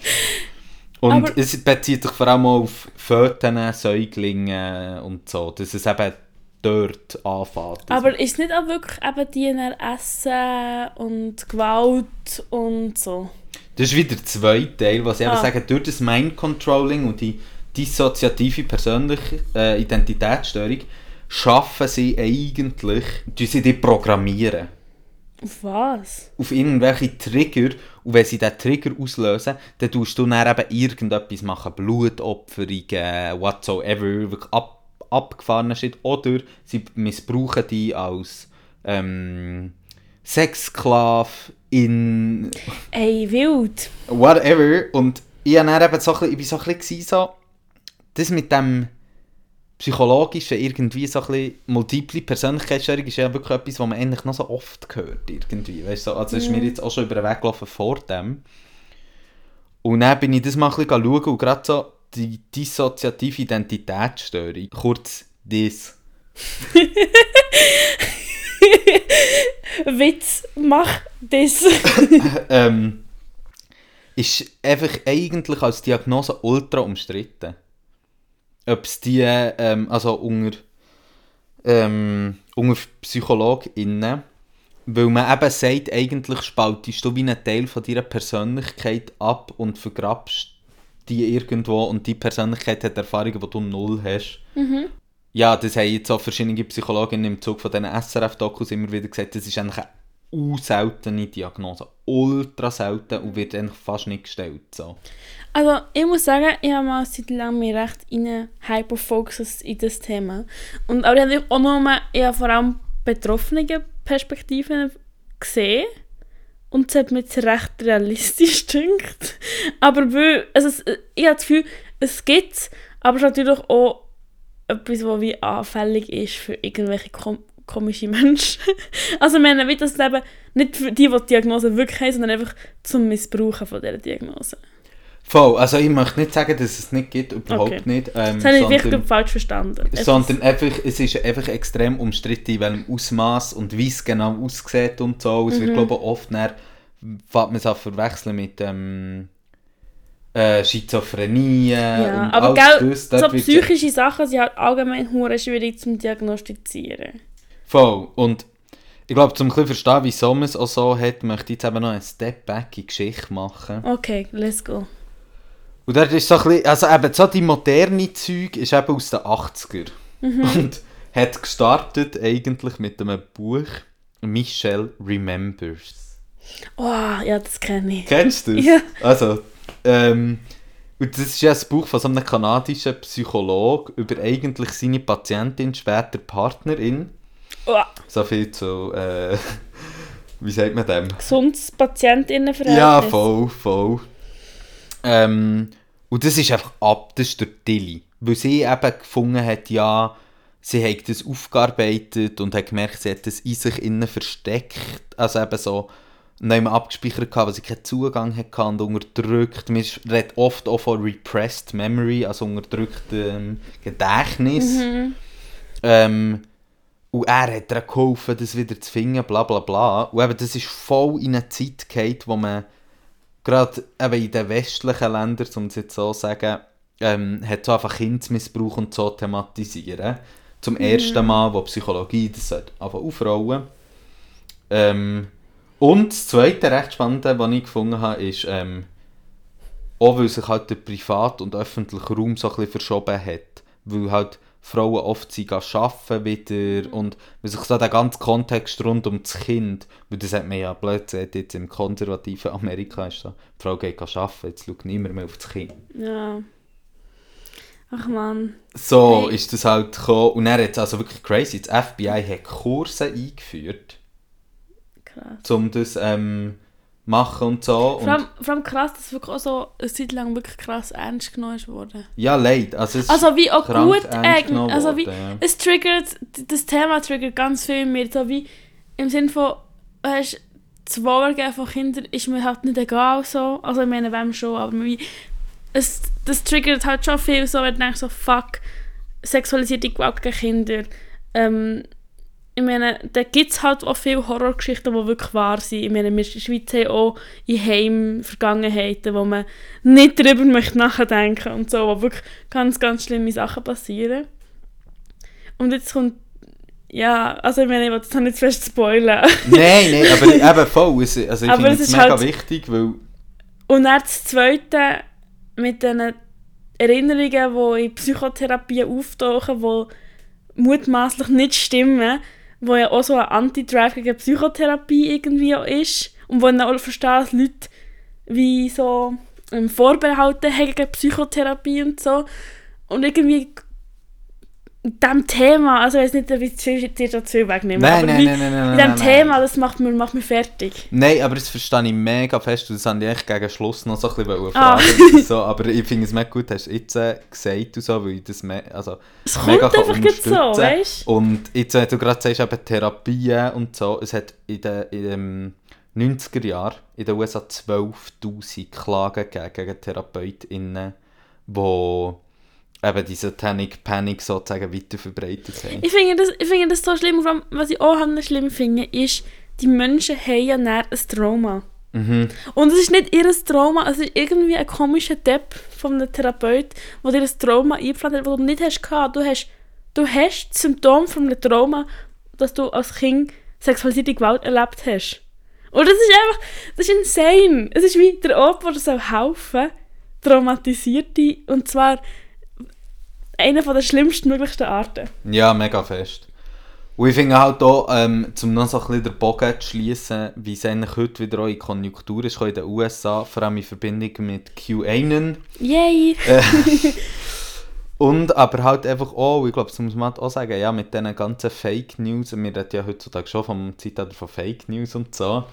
Und
Aber-
es bezieht sich vor allem auf Föten, Säuglinge und so. Dass es eben dort anfängt.
Aber ist nicht auch wirklich eben die Essen und Gewalt und so?
Das ist wieder der zweite Teil, was ich
Ah.
eben sage, durch das Mind-Controlling und die dissoziative persönliche äh, Identitätsstörung schaffen sie eigentlich, die sie die programmieren.
Auf was?
auf irgendwelche Trigger und wenn sie diesen Trigger auslösen, dann tust du dann eben irgendetwas machen, Blutopferungen, whatsoever, wirklich ab, abgefahrene Shit, oder sie missbrauchen die als ähm, Sexsklave in
Ey, wild.
whatever. Und ich, dann eben so ein bisschen, ich bin so ein bisschen so, das mit dem psychologischen irgendwie so ein bisschen multiple Persönlichkeitsstörung ist ja wirklich etwas, was man eigentlich noch so oft hört irgendwie, weißt du, also ist mir jetzt auch schon über den Weg gelaufen vor dem. Und dann bin ich das mal ein bisschen schauen und gerade so die dissoziative Identitätsstörung, kurz DIS.
Witz, mach das.
ähm, ist einfach eigentlich als Diagnose ultra umstritten. Ob es die, ähm, also unter, ähm, unter PsychologInnen, weil man eben sagt, eigentlich spaltest du wie einen Teil von deiner Persönlichkeit ab und vergrabst die irgendwo und die Persönlichkeit hat Erfahrungen, die du null hast. Ja, das haben jetzt auch verschiedene Psychologinnen im Zug von diesen SRF-Dokus immer wieder gesagt, das ist eigentlich eine unseltene Diagnose. Ultra selten und wird eigentlich fast nicht gestellt. So.
Also, ich muss sagen, ich habe mal seit langem mich recht rein hyperfocused in das Thema. Und aber ich habe auch nur, ich habe vor allem betroffene Perspektiven gesehen. Und es hat mir jetzt recht realistisch gedacht. Aber weil, also es, ich habe das Gefühl, es gibt es, aber es ist natürlich auch etwas, was wie anfällig ist für irgendwelche kom komische Menschen. also ich meine, wie das eben nicht für die, die die Diagnose wirklich haben, sondern einfach zum Missbrauchen von dieser Diagnose.
Voll, also ich möchte nicht sagen, dass es nicht gibt, überhaupt
Okay.
nicht. Ähm,
Das habe ich wirklich
sondern,
falsch verstanden.
sondern einfach, es ist einfach extrem umstritten, in welchem Ausmaß und wie es genau aussieht und so. Es wird, glaube ich, oft dann, man es zu verwechseln mit ähm, äh, Schizophrenie
Ja,
und
aber gell,
das.
So psychische Sachen sind halt allgemein hure schwierig zum Diagnostizieren.
Voll. Und ich glaube, zum ein bisschen verstehen, wieso man es auch so hat, möchte ich jetzt eben noch einen Step Back in die Geschichte machen.
Okay, let's go.
Und dort ist so ein bisschen, also eben so die moderne Zeug ist eben aus den 80er. Und hat gestartet eigentlich mit einem Buch Michelle Remembers.
Oh, ja, das kenne ich.
Kennst du das?
Ja.
Also, ähm, und das ist ja ein Buch von so einem kanadischen Psychologen über eigentlich seine Patientin, später Partnerin.
Oh,
So viel zu, äh, wie sagt man dem?
gesundes Patientinnenverhältnis.
Ja, voll, voll. Ähm, und das ist einfach ab, das ist der Tilly. Weil sie eben gefunden hat, ja, sie hat das aufgearbeitet und hat gemerkt, sie hat das in sich innen versteckt. Also eben so, nicht mehr abgespeichert gehabt, weil sie keinen Zugang hatte und unterdrückt. Man redet oft auch von repressed memory, also unterdrücktem Gedächtnis. Ähm, und er hat ihr geholfen, das wieder zu finden, bla bla bla. Und eben, das ist voll in eine Zeit gefallen, wo man gerade eben in den westlichen Ländern, um es jetzt so zu sagen, ähm, hat so einfach Kindesmissbrauch und so thematisieren. Zum ersten Mal, wo Psychologie das einfach aufrollen. Ähm, und das zweite recht Spannende, was ich gefunden habe, ist, ähm, auch weil sich halt der Privat- und öffentliche Raum so ein bisschen verschoben hat. Weil halt Frauen oft sie arbeiten wieder und weil sich so der ganze Kontext rund um das Kind, weil das hat man ja plötzlich jetzt im konservativen Amerika ist so, die Frau geht arbeiten, jetzt schaut niemand mehr auf das Kind.
Ja. Ach man.
So
Hey.
ist das halt gekommen und dann hat also wirklich crazy, das FBI hat Kurse eingeführt,
Krass.
um das ähm, machen und so.
Vor allem, vor allem krass, dass wirklich auch so eine Zeit lang wirklich krass ernst genommen worden.
ja, leid. Also, es
Also wie auch gut
genommen
Also wie,
worden, ja.
es triggert, das Thema triggert ganz viel mehr. So wie im Sinne von, hast das Wohlergehen von Kindern ist mir halt nicht egal so. Also ich meine, wem schon, aber wie, es, das triggert halt schon viel so, wenn du denkst so, fuck, sexualisierte Gewalt gegen Kinder. Ähm, ich meine, da gibt es halt auch viele Horrorgeschichten, die wirklich wahr sind. Ich meine, wir in der Schweiz haben auch in Heim Vergangenheiten, wo man nicht darüber möchte nachdenken und so, wo wirklich ganz, ganz schlimme Sachen passieren. Und jetzt kommt, ja, also ich meine, ich will das nicht zu fest spoilern.
Nein, nein, aber eben voll. Also ich finde
es
mega
halt-
wichtig, weil
Und dann das Zweite mit den Erinnerungen, die in Psychotherapie auftauchen, die mutmaßlich nicht stimmen, wo ja auch so ein Anti-Drive gegen Psychotherapie irgendwie ist. Und wo ich auch verstehe, dass Leute wie so ähm, Vorbehalte haben gegen Psychotherapie und so. Und irgendwie diesem Thema, also ich weiß nicht, ob ich dir da zu wegnehmen,
Nein,
aber
nein, nein, nein, nein,
in diesem Thema, das macht mich, macht mich fertig.
Nein, aber das verstehe ich mega fest. und Das wollte ich eigentlich gegen Schluss noch so ein bisschen
Ah.
fragen. so, aber ich finde es mega gut, hast du jetzt äh, gesagt und so, weil ich das me also,
Es kommt
mega kann
einfach jetzt so, weißt du?
Und jetzt, wenn du gerade sagst, eben Therapien und so, es hat in den, in den 90er Jahren in den USA 12'000 Klagen gegeben gegen TherapeutInnen, die eben die Satanic Panic sozusagen weiter verbreitet haben.
Ich finde das, ich finde das so schlimm, vor allem, was ich auch noch schlimm finde, ist, die Menschen haben ja dann ein Trauma.
Mhm.
Und es ist nicht ihr Trauma, es ist irgendwie ein komischer Depp von einem Therapeut, der dir ein Trauma eingepflanzt hat, das du nicht hast gehabt. Du hast, du hast das Symptom von einem Trauma, dass du als Kind sexualisierte Gewalt erlebt hast. Und das ist einfach, das ist insane. Es ist wie der Opfer soll helfen, Traumatisierte, und zwar einer von der schlimmsten möglichsten Arten.
Ja, mega fest. Und ich finde halt auch, ähm, um noch so ein bisschen den Bogen zu schließen, wie es eigentlich heute wieder auch in Konjunktur ist, in den USA, vor allem in Verbindung mit QAnon.
Yay!
Äh, und aber halt einfach auch, ich glaube, das muss man halt auch sagen, ja, mit diesen ganzen Fake News, wir reden ja heutzutage schon vom Zeitalter von Fake News und so.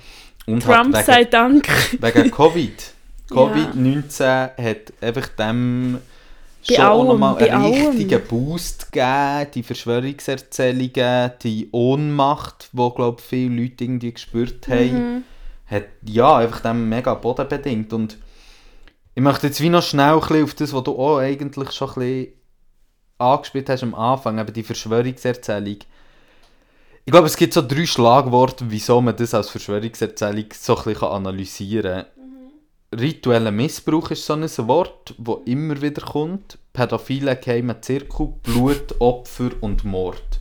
Und
Trump
halt
sei
wegen,
Dank.
wegen Covid.
Ja.
Covid-19 hat einfach dem schon
allem,
nochmal einen
allem.
richtigen Boost gegeben. Die Verschwörungserzählungen, die Ohnmacht, die, glaube ich, viele Leute irgendwie gespürt haben,
Mhm.
hat ja einfach dem mega Boden bedingt. Und ich möchte jetzt wie noch schnell ein auf das, was du auch eigentlich schon ein bisschen angespielt hast am Anfang, eben die Verschwörungserzählung. Ich glaube, es gibt so drei Schlagworte, wieso man das als Verschwörungserzählung so ein bisschen analysieren kann. Ritueller Missbrauch ist so ein Wort, das immer wieder kommt. Pädophile geheimer Zirkel, Blut, Opfer und Mord.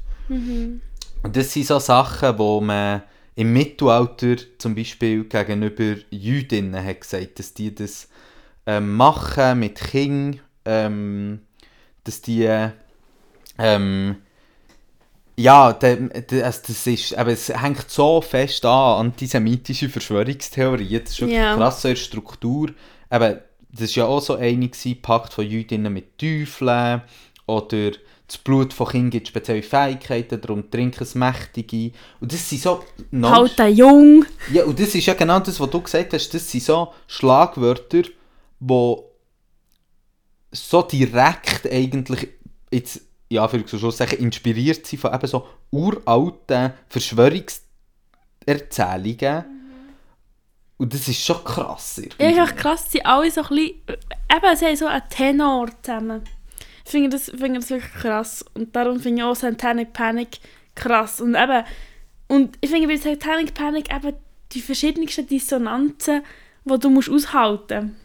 Und das sind so Sachen, wo man im Mittelalter zum Beispiel gegenüber Jüdinnen hat gesagt, dass die das ähm, machen mit Kindern, ähm, dass die ähm, ja, de, de, also das ist, aber es hängt so fest an antisemitische Verschwörungstheorien. Das ist wirklich
Ja.
krass so der Struktur. Eben, das war ja auch so eine, gewesen, Pakt von Jüdinnen mit Teufeln oder das Blut von Kindern gibt spezielle Fähigkeiten, darum trinken es Mächtige. Und das sind so...
Halt den Jung.
Ja, und das ist ja genau das, was du gesagt hast. Das sind so Schlagwörter, die so direkt eigentlich jetzt, ja, für Schlusszeichen, inspiriert sind von eben so uralten Verschwörungserzählungen. Und das ist schon krass. irgendwie.
Ja, ist echt krass, sie alle so ein bisschen, eben, sie haben so einen Tenor zusammen. Ich finde das, finde das wirklich krass. Und darum finde ich auch Satanic Panic krass. Und eben, und ich finde bei Satanic Panic eben die verschiedensten Dissonanzen, die du musst aushalten musst.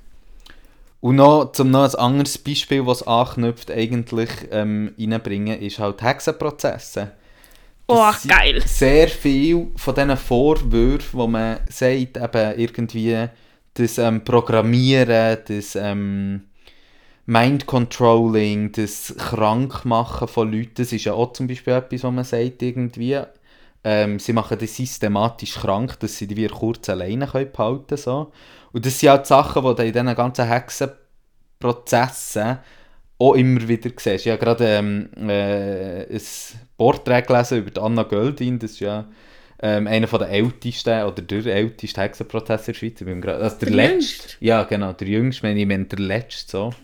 Und noch, zum noch ein anderes Beispiel, was anknüpft, eigentlich ähm, reinbringen, ist halt Hexenprozesse.
Oh,
Das sind
geil.
Sehr viel von diesen Vorwürfen, wo man sagt, eben irgendwie das ähm, Programmieren, das ähm, Mind Controlling, das Krankmachen von Leuten, das ist ja auch zum Beispiel etwas, was man sagt, irgendwie. Ähm, sie machen das systematisch krank, dass sie die wie kurz alleine können behalten können. So. Und das sind halt Sachen, die du in diesen ganzen Hexenprozessen auch immer wieder siehst. Ich habe gerade ähm, äh, ein Porträt gelesen über die Anna Göldin, das ist ja ähm, einer der ältesten oder der älteste Hexenprozess in der Schweiz. Ich gerade, also der,
Der
letzte. Ja, genau, der jüngste, wenn ich meine der letzte so.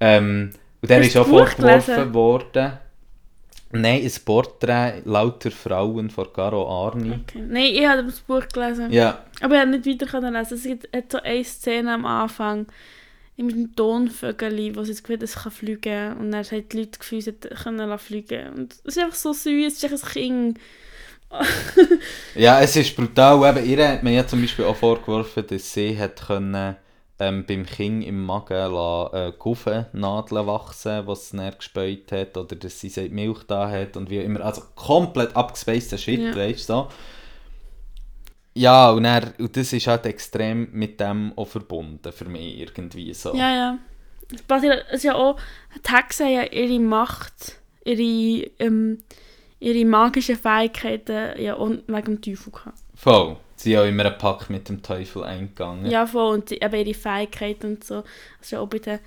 Ähm, und der ist auch vorgeworfen worden. Nein, ein Porträt lauter Frauen von Caro Arni.
Okay. Nein, ich habe das Buch gelesen.
Ja,
Aber ich konnte nicht weiter können lesen. Es gibt hat so eine Szene am Anfang mit einem Tonvögel, wo sie das Gefühl hat, es kann fliegen. Und dann hat die Leute das Gefühl, sie können fliegen. Und es ist einfach so süß, es ist einfach ein Kind.
Ja, es ist brutal. Eben, ihr hat mir ja zum Beispiel auch vorgeworfen, dass sie hat können, ähm, beim Kind im Magen lassen, äh, Gufennadeln wachsen, was es dann gespäut hat, oder dass sie seit Milch da hat und wie immer. Also komplett abgespaceder Shit,
Ja.
weißt du so. Ja, und, dann, und das ist halt extrem mit dem auch verbunden für mich irgendwie so.
Ja, ja. Es ist ja auch, die Hexen haben ja ihre Macht, ihre, ähm, ihre magischen Fähigkeiten ja und wegen dem Teufel gehabt.
Voll. Sie sind auch immer einen Pakt mit dem Teufel eingegangen.
Ja, voll. Und sie, eben ihre Fähigkeiten und so. Also auch bei den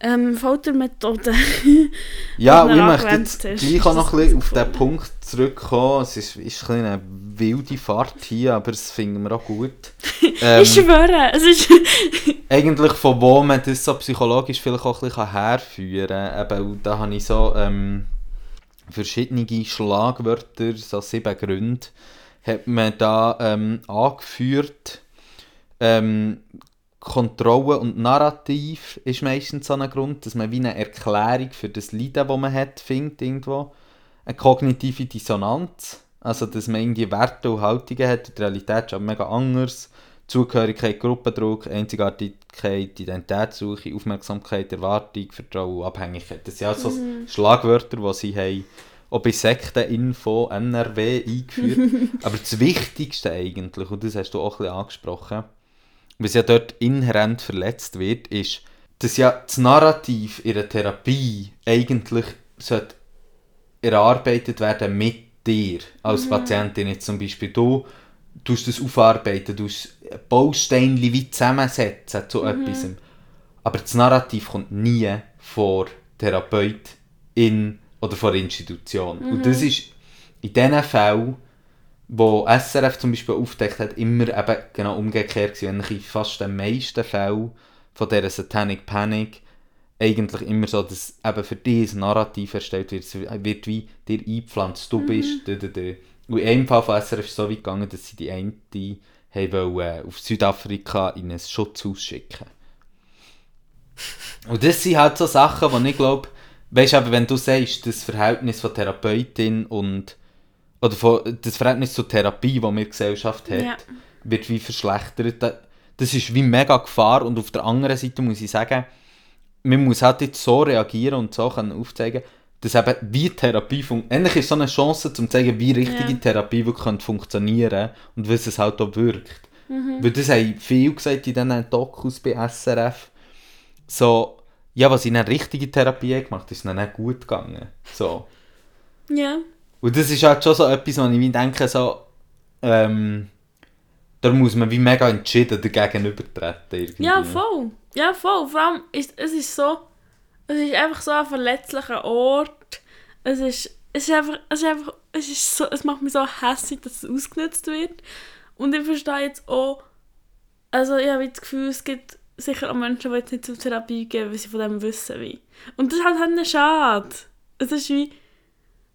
ähm, Foltermethoden.
Ja,
die
und ich möchte jetzt gleich auch noch ein bisschen auf den. Punkt zurückkommen. Es ist, ist ein eine wilde Fahrt hier, aber das finden wir auch gut. Ähm,
ich schwöre, es ist...
eigentlich von wo man das so psychologisch vielleicht auch ein bisschen herführen kann. Eben, da habe ich so ähm, verschiedene Schlagwörter, so sieben Gründe, hat man da ähm, angeführt. Ähm, Kontrolle und Narrativ ist meistens so ein Grund, dass man wie eine Erklärung für das Leiden, das man hat, findet irgendwo. Eine kognitive Dissonanz, also dass man irgendwie Werte und Haltungen hat, die Realität ist aber mega anders. Zugehörigkeit, Gruppendruck, Einzigartigkeit, Identitätssuche, Aufmerksamkeit, Erwartung, Vertrauen Abhängigkeit. Das sind also Schlagwörter, die sie haben auch bei Sekteninfo NRW eingeführt Aber das Wichtigste eigentlich, und das hast du auch ein bisschen angesprochen, was ja dort inhärent verletzt wird, ist, dass ja das Narrativ in der Therapie eigentlich sollte erarbeitet werden mit dir als Patientin. Jetzt zum Beispiel du tust das aufarbeiten, du Bausteine wie zusammensetzen zu etwas. Aber das Narrativ kommt nie vor Therapeutin oder vor Institution. Und das ist in diesen Fällen, wo SRF zum Beispiel aufdeckt hat, immer eben genau umgekehrt gewesen. Eigentlich in fast den meisten Fällen von dieser Satanic Panic eigentlich immer so, dass eben für ein Narrativ erstellt wird. Es wird wie dir eingepflanzt, du bist, da, da, da. Und in einem Fall von SRF ist es so weit gegangen, dass sie die eine haben wollen, auf Südafrika in ein Schutzhaus schicken. Und das sind halt so Sachen, die ich glaube, weißt du, aber wenn du sagst, das Verhältnis von Therapeutin und oder von, das Verhältnis zur Therapie, das wir Gesellschaft hat,
Ja.
wird wie verschlechtert. Da- Das ist wie mega Gefahr und auf der anderen Seite muss ich sagen, man muss halt jetzt so reagieren und so können aufzeigen, dass eben wie Therapie funktioniert. Endlich ist so eine Chance, um zu zeigen, wie richtige
Ja.
Therapie wirklich könnte funktionieren und wie es halt auch wirkt. Weil das haben viele gesagt in diesen Dokus bei SRF. So, ja, was in eine richtige Therapie gemacht ist ihnen nicht gut gegangen. So.
Ja.
Und das ist halt schon so etwas, wo ich mir denke, so, ähm, da muss man wie mega entschieden dagegen übertreten. Irgendwie.
Ja, voll. Ja, voll. Vor allem, ist, es ist so... Es ist einfach so ein verletzlicher Ort. Es ist... Es ist einfach... Es ist einfach... Es ist so... Es macht mich so hässlich, dass es ausgenutzt wird. Und ich verstehe jetzt auch... Also ich habe das Gefühl, es gibt sicher auch Menschen, die jetzt nicht zur Therapie gehen, weil sie von dem wissen wie. Und das ist halt halt schade. Es ist wie...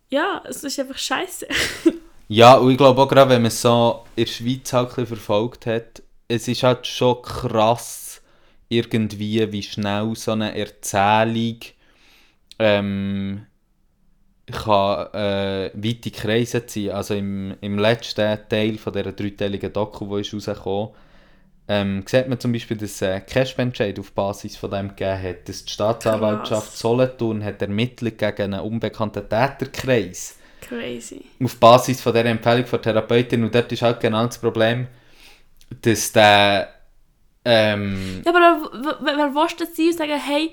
Ja, es ist einfach scheiße.
Ja, und ich glaube auch gerade, wenn man es so in der Schweiz halt verfolgt hat, es ist halt schon krass, irgendwie, wie schnell so eine Erzählung ähm, kann äh, weite Kreise ziehen. Also im, im letzten Teil von dieser dreiteiligen Doku, die ist rausgekommen ähm, sieht man zum Beispiel, dass äh, Cashman-Entscheid auf Basis von dem gegeben hat, dass die Staatsanwaltschaft
Krass.
Solothurn hat ermittelt gegen einen unbekannten Täterkreis
Crazy.
auf Basis von dieser Empfehlung von der Therapeutin und dort ist halt genau das Problem, dass der ähm,
Ja, aber wer du jetzt sein und sagen, hey,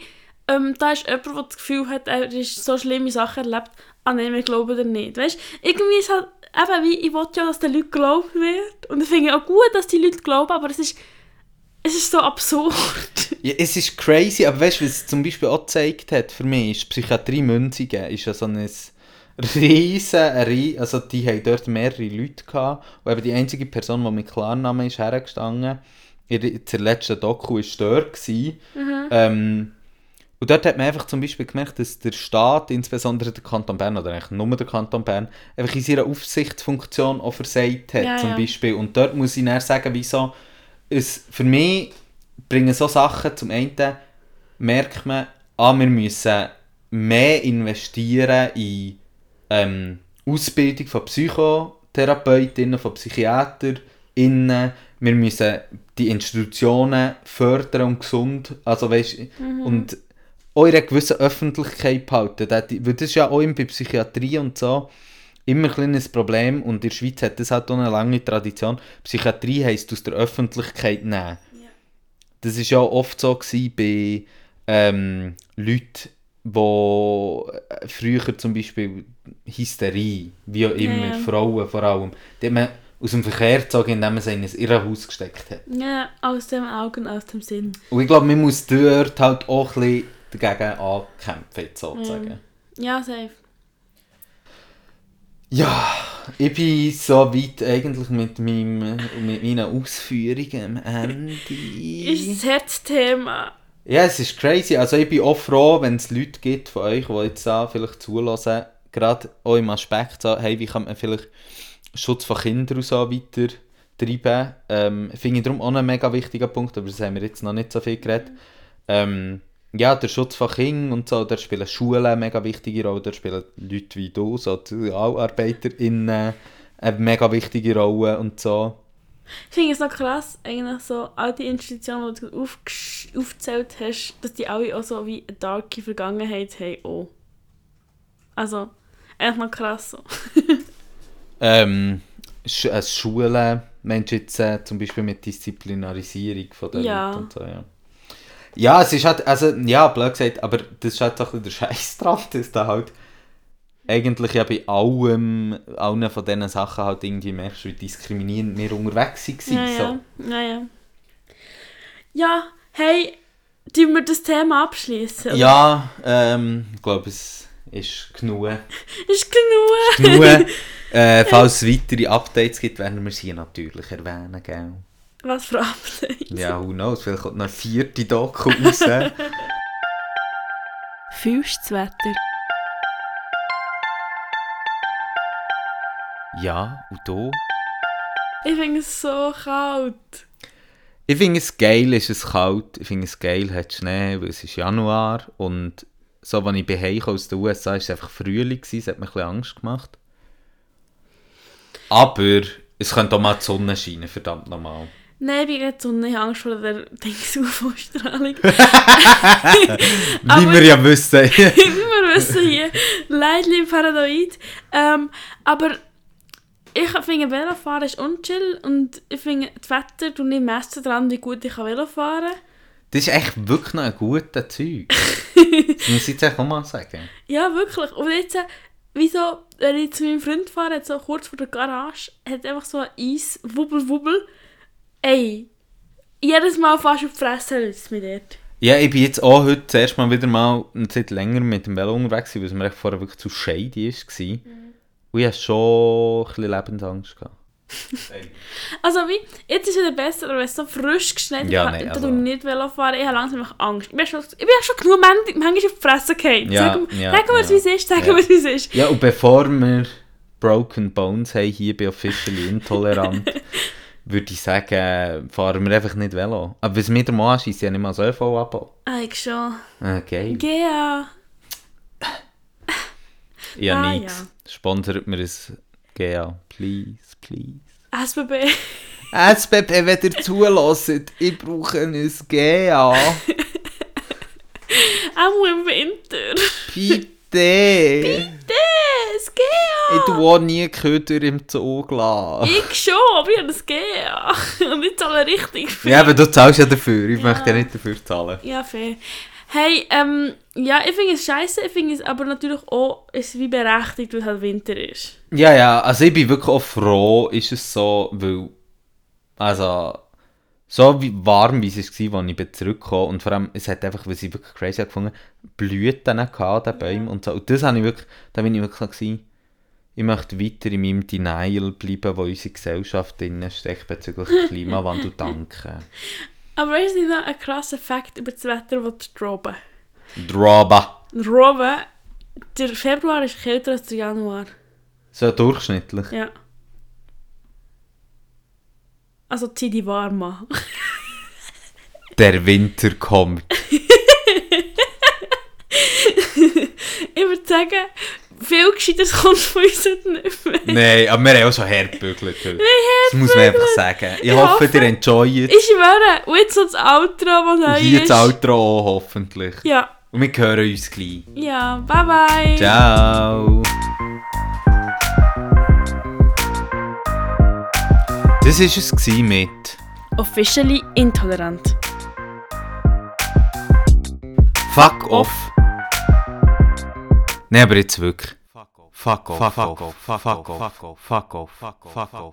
ähm, da ist jemand, der das Gefühl hat, er ist so schlimme Sachen erlebt, ah nein, wir glauben dir nicht. Weißt irgendwie ist halt, eben wie, ich will ja, dass den Leuten geglaubt wird. Und ich finde auch gut, dass die Leute glauben, aber es ist, es ist so absurd.
ja, es ist crazy, aber weißt du, was es zum Beispiel auch gezeigt hat für mich, ist Psychiatrie Münzigen, ist ja so ein riesen, rie- also die haben dort mehrere Leute gehabt, und eben die einzige Person, die mit Klarnamen ist hergestanden, in der in der letzten Doku war dort. Gewesen. Ähm, und dort hat man einfach zum Beispiel gemerkt, dass der Staat, insbesondere der Kanton Bern, oder eigentlich nur der Kanton Bern, einfach in seiner Aufsichtsfunktion auch versagt hat,
Ja,
zum
ja.
Beispiel. Und dort muss ich dann sagen, wieso, es, für mich bringen so Sachen, zum einen merkt man, ah, wir müssen mehr investieren in ähm, Ausbildung von Psychotherapeutinnen, von PsychiaterInnen. Wir müssen die Institutionen fördern und gesund, also weißt, und einer gewissen Öffentlichkeit behalten. Das, weil das ist ja auch bei Psychiatrie und so immer ein kleines Problem und in der Schweiz hat das halt auch eine lange Tradition. Psychiatrie heisst aus der Öffentlichkeit nehmen. Das ist ja oft so bei ähm, Leuten wo äh, früher zum Beispiel Hysterie, wie auch immer,
Ja.
Frauen vor allem, die man aus dem Verkehr gezogen, indem man sie in ein Irrenhaus gesteckt hat.
Ja, aus dem Augen, aus dem Sinn.
Und ich glaube, man muss dort halt auch ein bisschen dagegen ankämpfen, sozusagen.
Ja, safe.
Ja, ich bin so weit eigentlich mit, meinem, mit meinen Ausführungen am Ende.
Ist das Herzthema.
Ja, es ist crazy. Also ich bin auch froh, wenn es Leute gibt von euch, die jetzt da vielleicht zulassen, gerade auch im Aspekt so, hey, wie kann man vielleicht Schutz von Kindern und so weiter treiben. Ähm, Finde ich darum auch einen mega wichtigen Punkt, aber das haben wir jetzt noch nicht so viel geredet. Ähm, ja, der Schutz von Kindern und so, da spielen Schulen eine mega wichtige Rolle, da spielen Leute wie du, SozialarbeiterInnen, eine mega wichtige Rolle und so.
Ich finde es noch krass, eigentlich so, all die Institutionen, die du aufgesch- aufgezählt hast, dass die alle auch so wie eine darke Vergangenheit haben. Oh. Also, eigentlich noch krass so.
Ähm, Sch äh, Schulen, meinst du jetzt äh, zum Beispiel mit Disziplinarisierung von der
Ja.
Leute und so, ja. Ja, es ist halt, also, ja, blöd gesagt, aber das ist halt so ein bisschen der Scheiß dran, dass da halt eigentlich ja bei allem, allen von diesen Sachen halt irgendwie merkst, wie diskriminierend wir unterwegs waren.
Ja,
so.
ja. ja, ja. Ja, hey, tun wir das Thema abschließen?
Ja, ähm, ich glaube, es ist genug.
Ist genug.
genug. äh, falls es weitere Updates gibt, werden wir sie natürlich erwähnen, gell?
Was für Updates?
Ja, who knows, vielleicht kommt noch eine vierte Doku raus.
Fühlst das Wetter?
ja, und du?
Ich finde es so kalt.
Ich finde es geil, ist es kalt. Ich finde es geil, hat Schnee, weil es ist Januar. Und so, als ich bei aus den USA, war es einfach Frühling, es hat mir ein bisschen Angst gemacht. Aber es könnte auch mal die Sonne scheinen, verdammt nochmal.
Nein, ich bin gerade so nicht Angst vor der Dings-UFO-Strahlung.
Wie wir ja wissen.
Wie wir wissen hier, Leidli paranoid. Ähm, aber ich finde Velofahren ist unchill und ich finde das Wetter tut nicht messen daran, wie gut ich kann Velo fahren kann.
Das ist echt wirklich noch ein guter Zeug. das muss ich jetzt auch mal sagen.
Ja, wirklich. Und jetzt, wieso, wenn ich zu meinem Freund fahre, so kurz vor der Garage, hat einfach so ein Eis, wubbel, wubbel. Ey, jedes Mal fast auf die Fresse es mich dort.
Ja, ich bin jetzt auch heute das erste Mal wieder mal eine Zeit länger mit dem Velo unterwegs, weil es mir echt vorher wirklich zu shady war. Und ich hatte schon ein bisschen Lebensangst. Gehabt.
Also wie, jetzt ist es wieder besser, aber wenn es so frisch geschneit
Ja, nein,
dann
also-
ich nicht Velo fahren, ich habe langsam einfach Angst. Ich bin schon, ich bin ja schon genug man- manchmal auf die Fresse gefallen.
Ja,
Sagen
ja,
sagen wir es,
ja.
wie es ist, sagen
Ja.
wir es, wie es ist.
Ja, und bevor wir Broken Bones haben, hier bei Officially Intolerant, würde ich sagen, fahren wir einfach nicht Velo. Aber was mir der Mann ist, ist ja nicht mal so ÖV ab.
Eigentlich schon.
Okay.
GA.
Ja,
Ah,
nichts. Sponsert mir ein GA. Please, please.
SBB.
SBB, wenn ihr zulässt, ich brauche ein GA.
Auch im Winter.
Bitte.
Das GA.
Ich tue auch nie Köder im Zug lassen.
Ich schon, aber ich habe. Und ich zahle richtig viel.
Ja, aber du zahlst ja dafür. Ich
Ja.
möchte ja nicht dafür zahlen.
Ja, fair. Hey, ähm, ja, ich finde es scheiße, ich finde es aber natürlich auch, es ist wie berechtigt, weil es halt Winter ist.
Ja, ja, also ich bin wirklich auch froh, ist es so, weil, also, so wie warm wie es war, als ich zurückgekommen und vor allem, es hat einfach, was ich wirklich crazy gefunden, Blüten gehabt den Bäumen und so. Und das habe ich wirklich, da bin ich wirklich so gewesen, ich möchte weiter in meinem Denial bleiben, wo unsere Gesellschaft drin steckt bezüglich Klimawandel. Danke.
Aber weißt du nicht noch ein krasser Fakt über das Wetter, das droben?
Droba.
Droben, der Februar ist kälter als der Januar.
So durchschnittlich.
Ja. Also zieh die warm an.
Der Winter kommt.
Ich würde sagen, viel Gescheiteres kommt von uns nicht mehr.
Nein, aber wir haben auch schon hart gebügelt heute. Das muss man einfach sagen. Ich,
Ich
hoffe,
hoffe-
ihr enjoyt
Ich schwöre, und jetzt so das Outro, das neu
Hier
ist.
das Outro auch, hoffentlich.
Ja,
Und wir hören uns gleich.
ja, bye bye.
Ciao. Das war es mit
Officially intolerant.
Fuck off. Nein, aber jetzt wirklich. Fuck off, fuck off, fuck off, fuck off, fuck off, fuck off, fuck off.